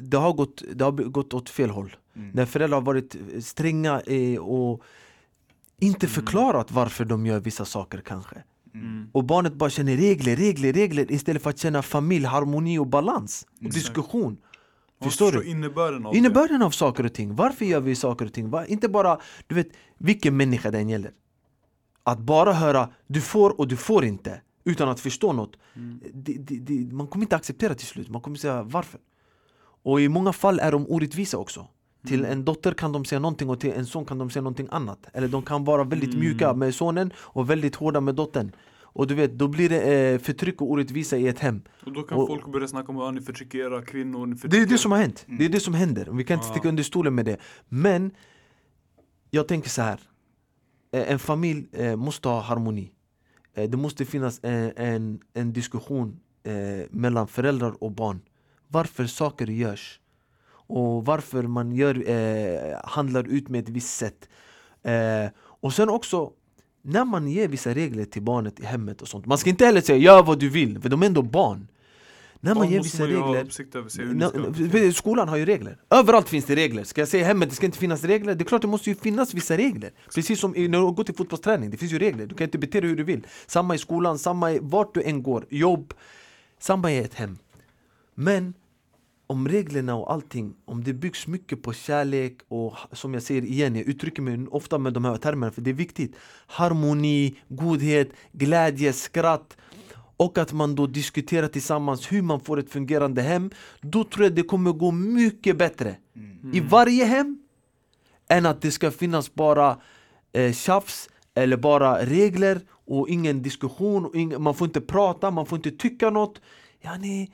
det har gått, det har gått åt fel håll Mm. När föräldrar har varit stränga eh, och inte förklarat varför de gör vissa saker kanske Mm. Och barnet bara känner regler, regler, regler istället för att känna familj, harmoni och balans och diskussion Förstår du? Innebörden av Innebörden av saker och ting, varför gör vi saker och ting? Va? Inte bara, du vet, vilken människa den gäller Att bara höra du får och du får inte utan att förstå något Mm. det, det, det, Man kommer inte acceptera till slut, man kommer säga varför Och i många fall är de orättvisa också Till Mm. en dotter kan de säga någonting och till en son kan de säga någonting annat Eller de kan vara väldigt Mm. mjuka med sonen och väldigt hårda med dottern Och du vet, då blir det eh, förtryck och orättvisa i ett hem. Och då kan Och- folk börja snacka om att ni förtrycker era kvinnor, ni Det är förtrycker... det som har hänt, det är det som händer, vi kan inte sticka under stolen med det. Men jag tänker så här. eh, en familj eh, måste ha harmoni. Eh, Det måste finnas en, en, en diskussion eh, mellan föräldrar och barn. Varför saker görs. Och varför man gör, eh, handlar ut med ett visst sätt. Eh, Och sen också när man ger vissa regler till barnet i hemmet och sånt Man ska inte heller säga gör vad du vill, för de är ändå barn. När man Barn ger vissa man regler Skolan har ju regler, överallt finns det regler. Ska jag säga hemmet, det ska inte finnas regler? Det är klart det måste ju finnas vissa regler. Precis som när du går till fotbollsträning, det finns ju regler. Du kan inte bete dig hur du vill. Samma i skolan, samma i vart du än går, jobb. Samma i ett hem. Men om reglerna och allting, om det byggs mycket på kärlek och som jag säger igen, jag uttrycker mig ofta med de här termerna för det är viktigt. Harmoni, godhet, glädje, skratt. Och att man då diskuterar tillsammans hur man får ett fungerande hem Då tror jag det kommer gå mycket bättre. I varje hem än att det ska finnas bara eh, tjafs eller bara regler och ingen diskussion, och ingen, man får inte prata, man får inte tycka något. Yani,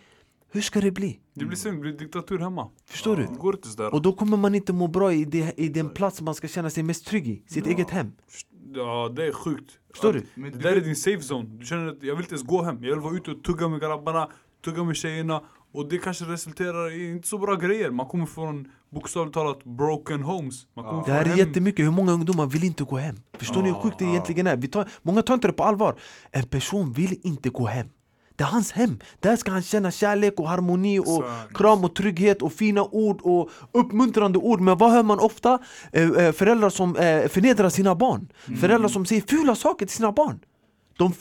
hur ska det bli? Det blir sen, det blir diktatur hemma. Förstår du? Det går inte sådär. Och då kommer man inte må bra i, det, i den plats man ska känna sig mest trygg i, sitt eget hem Ja, det är sjukt. Förstår Att- du? Men Det du där är din safe zone. Du känner att jag vill inte ens gå hem. Jag vill vara ute och tugga med grabbarna, tugga med tjejerna. Och det kanske resulterar i inte så bra grejer. Man kommer från bokstavligt talat broken homes. Ja. Det här är hem- jättemycket, hur många ungdomar vill inte gå hem? Förstår ni hur sjukt det egentligen är? Vi tar, många tar inte det på allvar En person vill inte gå hem Det är hans hem, där ska han känna kärlek och harmoni och Exakt. kram och trygghet och fina ord och uppmuntrande ord Men vad hör man ofta? Eh, eh, föräldrar som eh, förnedrar sina barn Föräldrar som säger fula saker till sina barn de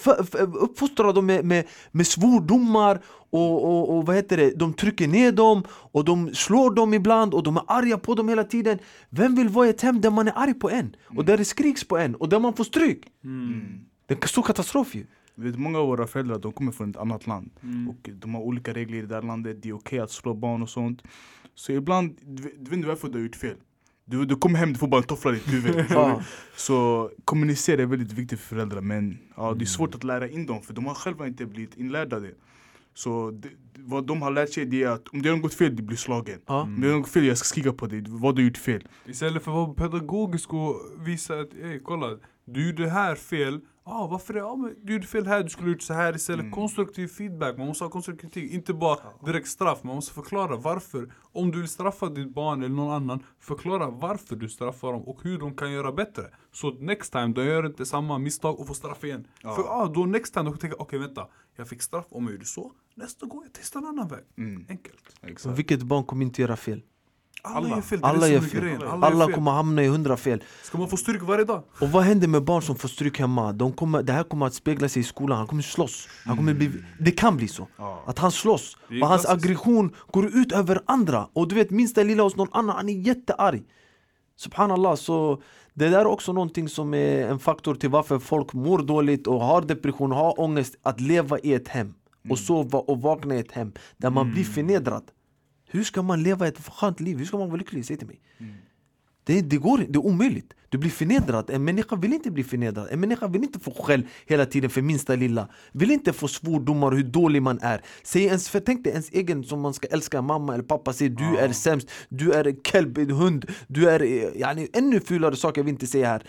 uppfostrar dem med, med, med svordomar och, och, och vad heter det? de trycker ner dem och de slår dem ibland och de är arga på dem hela tiden Vem vill vara i ett hem där man är arg på en? Och där det skriks på en och där man får stryk? Det är en stor katastrof ju vet, många av våra föräldrar de kommer från ett annat land Mm. och de har olika regler i det där landet. Det är okej att slå barn och sånt. Så ibland, du vet du vet inte varför du har gjort fel. Du, du kommer hem, du får bara en toffla i ditt huvud. (laughs) Så kommunicera är väldigt viktigt för föräldrar men ja, det är svårt att lära in dem för de har själva inte blivit inlärda det. Så det, vad de har lärt sig det är att om det har gått fel, du blir slagen. Ja. Om det har gått fel, jag ska skrika på dig. Vad du har gjort fel. Istället för att vara pedagogisk och visa att ey, kolla, du gjorde här fel. Ah, varför det? Ah, men du gjorde fel här, du skulle gjort så här istället. Mm. Konstruktiv feedback, man måste ha konstruktiv kritik. Inte bara direkt straff, man måste förklara varför. Om du vill straffa ditt barn eller någon annan, förklara varför du straffar dem och hur de kan göra bättre. Så next time, de gör inte samma misstag och får straff igen. Ja. För ah, då next time, de tänker okej vänta, jag fick straff om jag gjorde så. Nästa gång jag testar en annan väg. Mm. Enkelt. Exakt. Vilket barn kommer inte göra fel? Alla, Alla. gör fel, Alla gör fel. Alla, gör fel. kommer hamna i hundra fel. Ska man få stryk varje dag? Och vad händer med barn som får stryk hemma? De kommer, det här kommer att spegla sig i skolan, han kommer slåss. Han kommer bli, Det kan bli så. Att han slåss, och hans aggression går ut över andra. Och du vet minsta lilla hos någon annan, han är jättearg. Subhanallah, så det där är också någonting som är en faktor till varför folk mår dåligt och har depression har ångest. Att leva i ett hem. Och sova och vakna i ett hem. Där man blir förnedrad Hur ska man leva ett skönt liv? Hur ska man vara lycklig? Säg till mig det, det går det är omöjligt. Du blir förnedrad. En människa vill inte bli förnedrad. En människa vill inte få skäll hela tiden för minsta lilla. Vill inte få svordomar hur dålig man är. Säg ens, tänk dig ens egen som man ska älska mamma eller pappa säger du är sämst, du är kelb, en hund, du är eh, yani, ännu fulare saker jag vill inte säga här.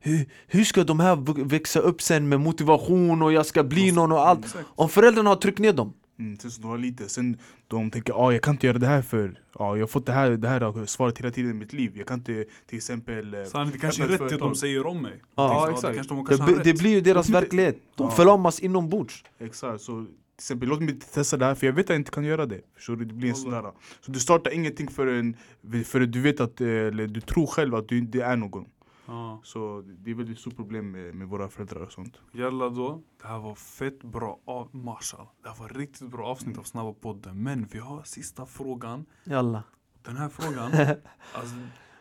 Hur, hur ska de här växa upp sen med motivation och jag ska bli någon och allt? Om föräldrarna har tryckt ner dem. Mm, tills de har lite, sen de tänker ah, jag kan inte göra det här för ah, jag har fått det här, det här har svarat hela tiden i mitt liv. Jag kan inte till exempel eh, Sanningen, det kanske är rätt det de säger om mig. Ja, Tänk så, exakt. Det, kanske de Det, kanske det blir ju deras verklighet. De Ja. förlamas inombords. Exakt, så till exempel låt mig testa det här för jag vet att jag inte kan göra det. Förstår du? Det blir en sån där. Så du startar ingenting förrän, förrän du vet att, eh, eller du tror själv att du inte är någon. Ja. Så det är väldigt stort problem med, med våra föräldrar och sånt. Jalla då, det här var fett bra av Marshall. Det här var riktigt bra avsnitt av Snabba podden. Men vi har sista frågan. Jalla. Den här frågan, (laughs) alltså,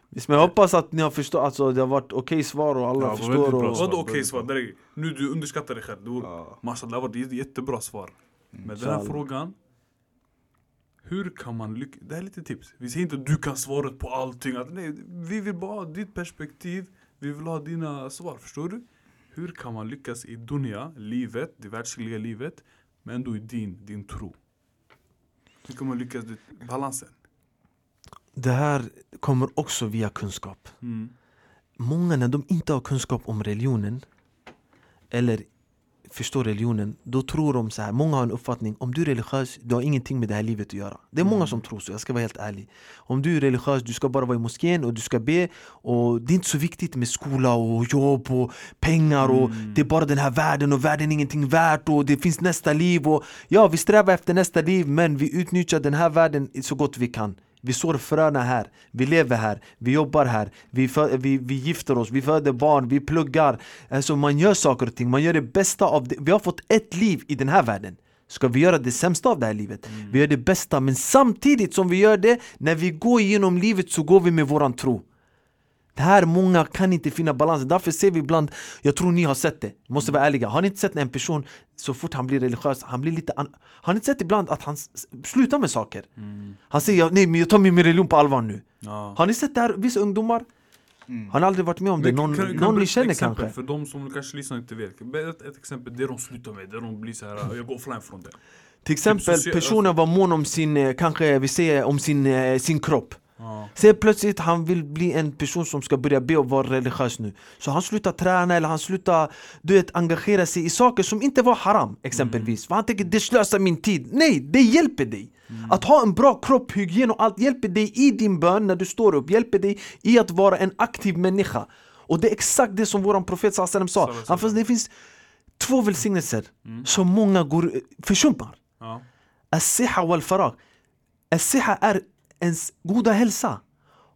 Visst, Men jag hoppas att ni har förstått, alltså det har varit okej svar och alla Ja, det var förstår bra och... vadå okej väldigt svar? bra. Det är- Nu du underskattar dig själv. Det var, Ja. Marshall, det här var ett jätte- jättebra svar. Men den här frågan, hur kan man lyckas? Det här är lite tips. Vi säger inte att du kan svaret på allting. Att, nej, vi vill bara ha ditt perspektiv. Vi vill ha dina svar, förstår du? Hur kan man lyckas i dunya, livet, det världsliga livet, men ändå i din, din tro? Hur kan man lyckas i balansen? Det här kommer också via kunskap. Mm. Många när de inte har kunskap om religionen eller förstår religionen, då tror de så här. Många har en uppfattning, om du är religiös, du har ingenting med det här livet att göra. Det är många som tror så, jag ska vara helt ärlig. Om du är religiös, du ska bara vara i moskén och du ska be och det är inte så viktigt med skola och jobb och pengar och det är bara den här världen och världen är ingenting värt och det finns nästa liv och ja, vi strävar efter nästa liv men vi utnyttjar den här världen så gott vi kan. Vi sår fröna här, vi lever här, vi jobbar här, vi, fö- vi, vi gifter oss, vi föder barn, vi pluggar. Alltså man gör saker och ting, man gör det bästa av det. Vi har fått ett liv i den här världen. Ska vi göra det sämsta av det här livet? Vi gör det bästa, men samtidigt som vi gör det, när vi går igenom livet så går vi med våran tro. Det här många kan inte finna balansen, därför ser vi ibland, jag tror ni har sett det, måste vara ärliga. Har ni inte sett en person, så fort han blir religiös, han blir lite an- Har ni inte sett ibland att han slutar med saker? Han säger "Ja, nej men jag tar min religion på allvar nu Ja. Har ni sett det här, vissa ungdomar? Mm. Har ni aldrig varit med om det? Men Någon, kan- kan någon ni känner exempel kanske? För de som kanske lyssnar inte vet. Ett, ett exempel, det de slutar med, det de blir så här, jag går offline från det. Till exempel social- personen var mån om sin, eh, kanske vi säger om sin, eh, sin kropp Ja. Sen plötsligt han vill bli en person som ska börja be och vara religiös nu. Så han slutar träna eller han slutar du vet, engagera sig i saker som inte var haram exempelvis. För han tänker det slösar min tid. Nej, det hjälper dig! Att ha en bra kropp, hygien och allt hjälper dig i din bön när du står upp. Hjälper dig i att vara en aktiv människa. Och det är exakt det som våran profet sa. Han, fast det finns två välsignelser som många går, försummar Ja. As-siha wal farag. As-siha är ens goda hälsa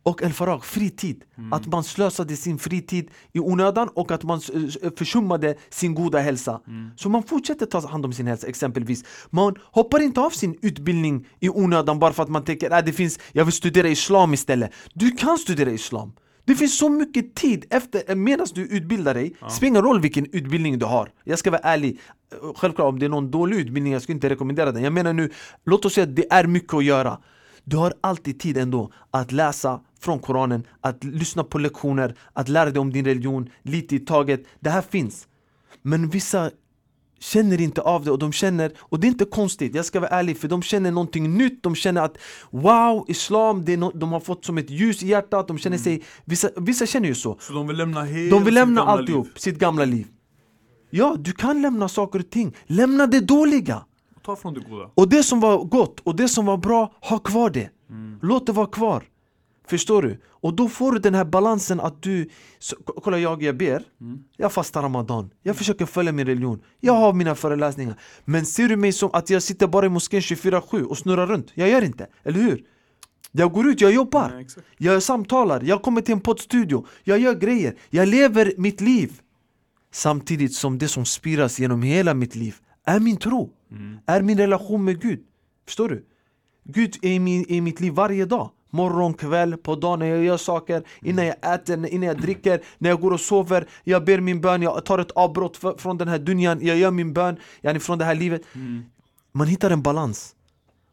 och el farag, fritid. Att man slösade sin fritid i onödan och att man eh, försummade sin goda hälsa. Så man fortsätter ta hand om sin hälsa exempelvis. Man hoppar inte av sin utbildning i onödan bara för att man tänker att det finns, jag vill studera islam istället. Du kan studera islam. Det finns så mycket tid efter, medan du utbildar dig, spelar ingen roll vilken utbildning du har Jag ska vara ärlig, självklart om det är någon dålig utbildning, jag skulle inte rekommendera den Jag menar nu, låt oss säga att det är mycket att göra Du har alltid tid ändå att läsa från Koranen, att lyssna på lektioner, att lära dig om din religion, lite i taget. Det här finns. Men vissa känner inte av det och de känner, och det är inte konstigt, jag ska vara ärlig för de känner någonting nytt, de känner att Wow, Islam, det no de har fått som ett ljus i hjärtat, de känner sig, vissa, vissa känner ju så. Så de vill lämna helt De vill lämna alltihop, sitt gamla liv. Ja, du kan lämna saker och ting, lämna det dåliga Ta från det goda. och det som var gott och det som var bra, ha kvar det. Låt det vara kvar. Förstår du? Och då får du den här balansen att du så, Kolla jag, jag ber. Jag fastar ramadan. Jag försöker följa min religion. Jag har mina föreläsningar. Men ser du mig som att jag sitter bara i moskén 24-7 och snurrar runt? Jag gör inte, eller hur? Jag går ut, jag jobbar. Nej. Jag samtalar, jag kommer till en poddstudio. Jag gör grejer, jag lever mitt liv. Samtidigt som det som spiras genom hela mitt liv är min tro. Är min relation med Gud. Förstår du? Gud är i, min, i mitt liv varje dag. Morgon, kväll, på dagen när jag gör saker Innan jag äter, innan jag dricker, när jag går och sover. Jag ber min bön, jag tar ett avbrott för, från den här dunjan. Jag gör min bön, yani från det här livet. Man hittar en balans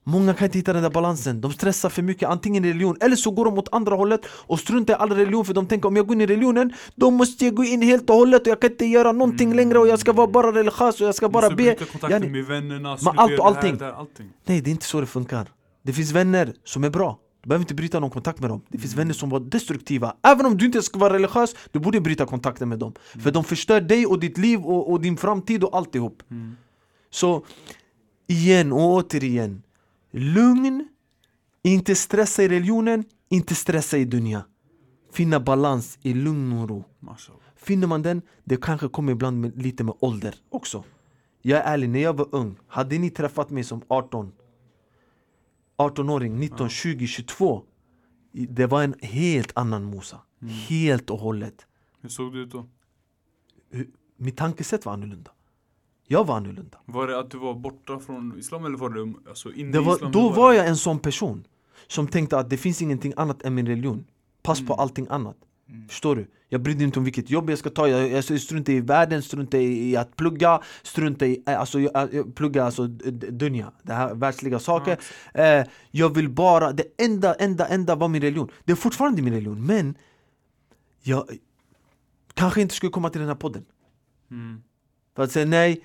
Många kan inte hitta den där balansen, de stressar för mycket antingen i religion eller så går de åt andra hållet och struntar i all religion för de tänker om jag går in i religionen då måste jag gå in helt och hållet och jag kan inte göra någonting längre och jag ska vara bara religiös och jag ska bara be. Yani- med vännerna, allt sluta och här, allting. här, allting. Nej det är inte så det funkar. Det finns vänner som är bra. Du behöver inte bryta någon kontakt med dem. Det finns vänner som var destruktiva. Även om du inte ska vara religiös Du borde bryta kontakten med dem. För de förstör dig och ditt liv och, och din framtid och alltihop. Så igen och återigen Lugn Inte stressa i religionen Inte stressa i dunja Finna balans i lugn och ro. Finner man den, det kanske kommer ibland med, lite med ålder också. Jag är ärlig, när jag var ung, hade ni träffat mig som 18 18-åring, 19, 20, 22 i- Det var en helt annan Musa. Helt och hållet. Hur såg du ut då? Mitt tankesätt var annorlunda Jag var annorlunda Var det att du var borta från islam eller var det alltså inne det i var, islam? Då var det? jag en sån person Som tänkte att det finns ingenting annat än min religion Pass på Mm. allting annat Förstår du? Jag brydde mig inte om vilket jobb jag ska ta, jag, jag struntade i världen, struntade i, i att plugga Struntade i, eh, alltså jag, jag plugga alltså dunja, det här världsliga saker eh, Jag vill bara, det enda, enda, enda var min religion Det är fortfarande min religion, men Jag kanske inte skulle komma till den här podden Mm. För att säga nej,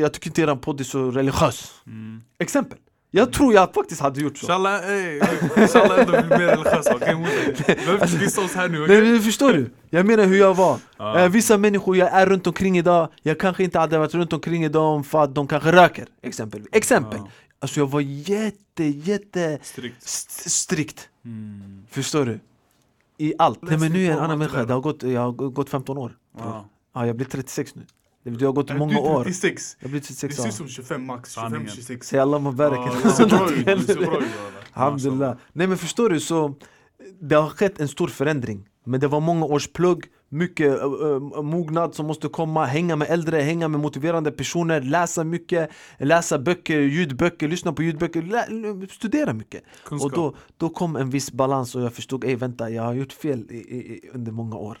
jag tycker inte eran podd är så religiös Mm. Exempel Jag tror jag faktiskt hade gjort så Inshallah, ey, inshallah ändå blir mer religiösa, okej Musa? (laughs) Behöver inte dissa oss här nu, Nej okej? men förstår du? Jag menar hur jag var Ja. eh, Vissa människor jag är runt omkring idag Jag kanske inte hade varit runt omkring dem för att de kanske röker Exempel, exempel Ja. Alltså jag var jätte, jätte Strikt st- strikt mm. Förstår du? I allt Nej men nu är jag en annan människa, det har gått, jag har gått 15 år ja. Ja jag blir 36 nu Det det har gått Är många du år 36? Jag blir Det 36 ser ut som 25 max, 25, Sanningen. 26 Säg Allah Mubarak. Alhamdulillah. Nej men förstår du så Det har skett en stor förändring Men det var många års plugg Mycket ö, mognad som måste komma Hänga med äldre, hänga med motiverande personer Läsa mycket, läsa böcker, ljudböcker, lyssna på ljudböcker lä, Studera mycket Kunskap Och då, då kom en viss balans och jag förstod Ey vänta, jag har gjort fel i, i, i, under många år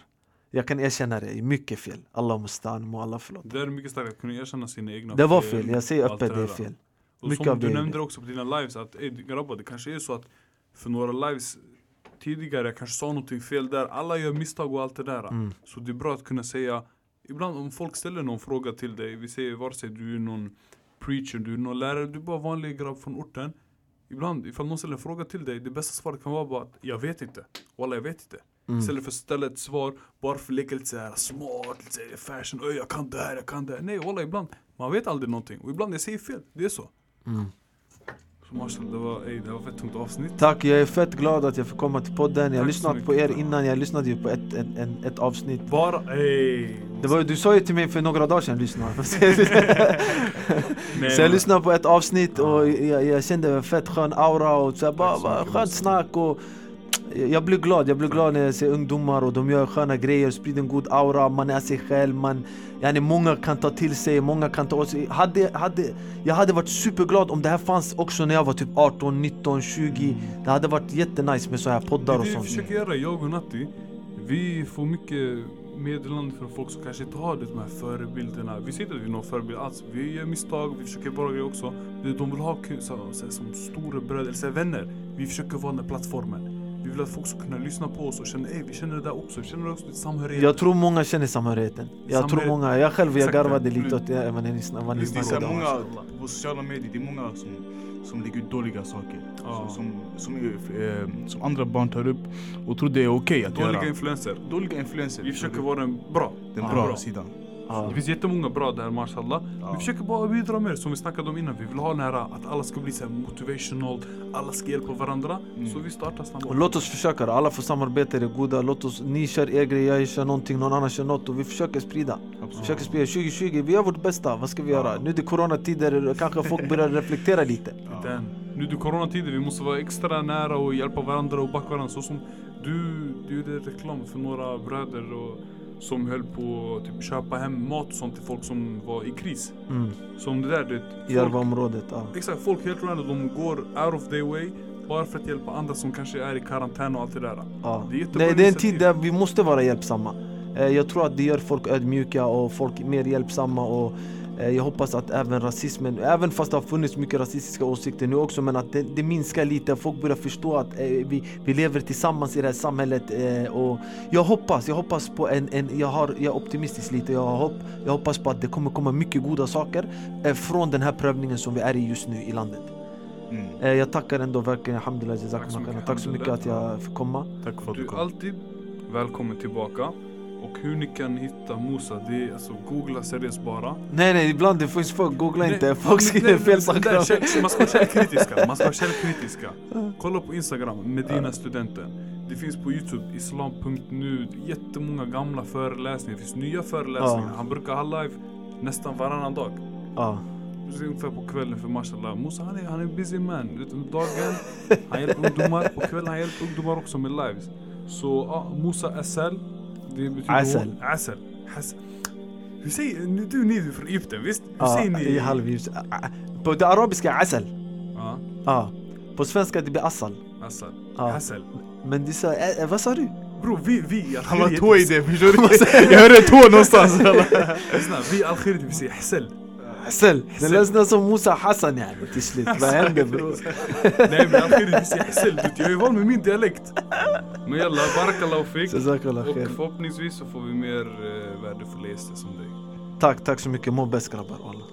Jag kan erkänna det, mycket fel Allah mustan, må Allah förlåt Det är mycket starkt att kunna erkänna sina egna Det var fel, jag säger öppet det är fel Och Mycket som av du det nämnde det. också på dina lives att ey, grabbar det kanske är så att för några lives tidigare jag kanske sa någonting fel där, alla gör misstag och allt det där. Mm. Så det är bra att kunna säga, ibland om folk ställer någon fråga till dig, vi säger vare sig du är någon preacher, du är någon lärare, du är bara vanlig grabb från orten. ibland ifall någon ställer en fråga till dig, det bästa svaret kan vara bara att jag vet inte. Walla jag vet inte. Mm. Istället för att ställa ett svar bara för att leka lite såhär smart, lite såhär fashion, Öj, jag kan det här, jag kan det här. Nej walla ibland, man vet aldrig någonting. Och ibland jag säger fel, det är så. Mm. Så det var, ey, det var ett fett tungt avsnitt. Tack, jag är fett glad att jag fick komma till podden. Jag har så lyssnat på er innan, jag lyssnade ju på ett, ett, ett, ett avsnitt. Bara, ey. Det var, du sa ju till mig för några dagar sedan lyssna. (laughs) (laughs) Så jag lyssnade på ett avsnitt och jag, jag kände en fett skön aura och så bara, så bara skönt snack och jag blir glad, jag blir glad när jag ser ungdomar och de gör sköna grejer, sprider en god aura, man är sig själv, man, yani många kan ta till sig, många kan ta åt sig. Hade, hade, jag hade varit superglad om det här fanns också när jag var typ 18, 19, 20. Det hade varit jättenice med så här poddar och det vi sånt. försöker göra, jag och Natti. Vi får mycket meddelanden från folk som kanske inte har de här förebilderna. Vi säger inte att vi är någon förebild alls. Vi gör misstag, vi försöker bra grejer också. De vill ha så, så, som stora bröder, eller så, vänner. Vi försöker vara den här plattformen. Vi vill att folk ska kunna lyssna på oss och känna, ey vi känner det där också. Vi känner också lite samhörighet. Jag tror många känner samhörigheten. Jag tror Samhörighet. många, jag själv jag garvade lite åt det även när ni ni Det är snackade många, på sociala medier, det är många som, som lägger ut dåliga saker. Ja. Som, som, eh, som andra barn tar upp och tror det är okej att Dåliga göra. influenser. Dåliga influenser. Vi försöker vara den bra. Den bra, Bra. sidan. Ja. Det finns jättemånga bra där mashallah. Ja. Vi försöker bara bidra mer som vi snackade om innan. Vi vill ha den här att alla ska bli så motivational, alla ska hjälpa varandra. Mm. Så vi startar snabbt. Och låt oss försöka, alla får samarbeta det goda. Låt oss, ni kör er grej, jag kör någonting, någon annan kör något och vi försöker sprida. Absolut. Försöker sprida. 2020, vi gör vårt bästa. Vad ska vi göra? Nu är det coronatider, kanske folk börjar reflektera lite. (laughs) Ja. Nu är det coronatider, vi måste vara extra nära och hjälpa varandra och backa varandra. Så som du, du gjorde reklam för några bröder och, som höll på att typ, köpa hem mat och sånt till folk som var i kris. Mm. Som det där, du vet, I Järvaområdet, ja. exakt, folk helt random, de går out of their way bara för att hjälpa andra som kanske är i karantän och allt det där. ja. Det är Nej, det är en tid där vi måste vara hjälpsamma. Eh, Jag tror att det gör folk ödmjuka och folk mer hjälpsamma och jag hoppas att även rasismen, även fast det har funnits mycket rasistiska åsikter nu också, men att det, det minskar lite. Folk börjar förstå att eh, vi, vi lever tillsammans i det här samhället. eh, Och jag hoppas, jag hoppas på en, en jag, har, jag är optimistisk lite. Jag, har hopp, jag hoppas på att det kommer komma mycket goda saker eh, från den här prövningen som vi är i just nu i landet. Mm. Eh, Jag tackar ändå verkligen, alhamdulillah, Tack så mycket. Tack så mycket att jag fick komma. Tack för att Du du är kom. alltid välkommen tillbaka. Och hur ni kan hitta Musa, det är alltså googla seriöst bara. Nej nej, ibland det finns folk, googla Nej, inte, folk skriver fel saker. Man ska vara (laughs) källkritiska, man ska vara källkritiska. (laughs) Kolla på Instagram, Medina studenten. Det finns på Youtube, islam.nu, jättemånga gamla föreläsningar. Det finns nya föreläsningar. Han brukar ha live nästan varannan dag. Ja. Ungefär på kvällen för mashallah. Musa han är, han är busy man. Under dagen, han hjälper ungdomar. På kvällen han hjälper ungdomar också med lives. Så ja, Musa Assel. عسل. عسل. حسن. في شيء ندو نيذ في ريفتا فيست في شيء اي هالف يوز بو دو اروبسكا عسل. آه. آه. بو سفنسكا تبي اصل اصل آه. عسل. من ديسا فاساري آه، آه، برو في في (laughs) الخير توي في جوري. (laughs) يا ريت هو نص اسمع في الخير دي بس حسل. Hassan yani till slut. Vad hände bror? Nej men algerier vi säger Hassel. Du vet, Jag är van med min dialekt. Men jalla, barakallahu fik. Jazakallah Och khair. förhoppningsvis så får vi mer värdefulla gäster som dig. Tack, tack så mycket. Må bäst grabbar. wallah.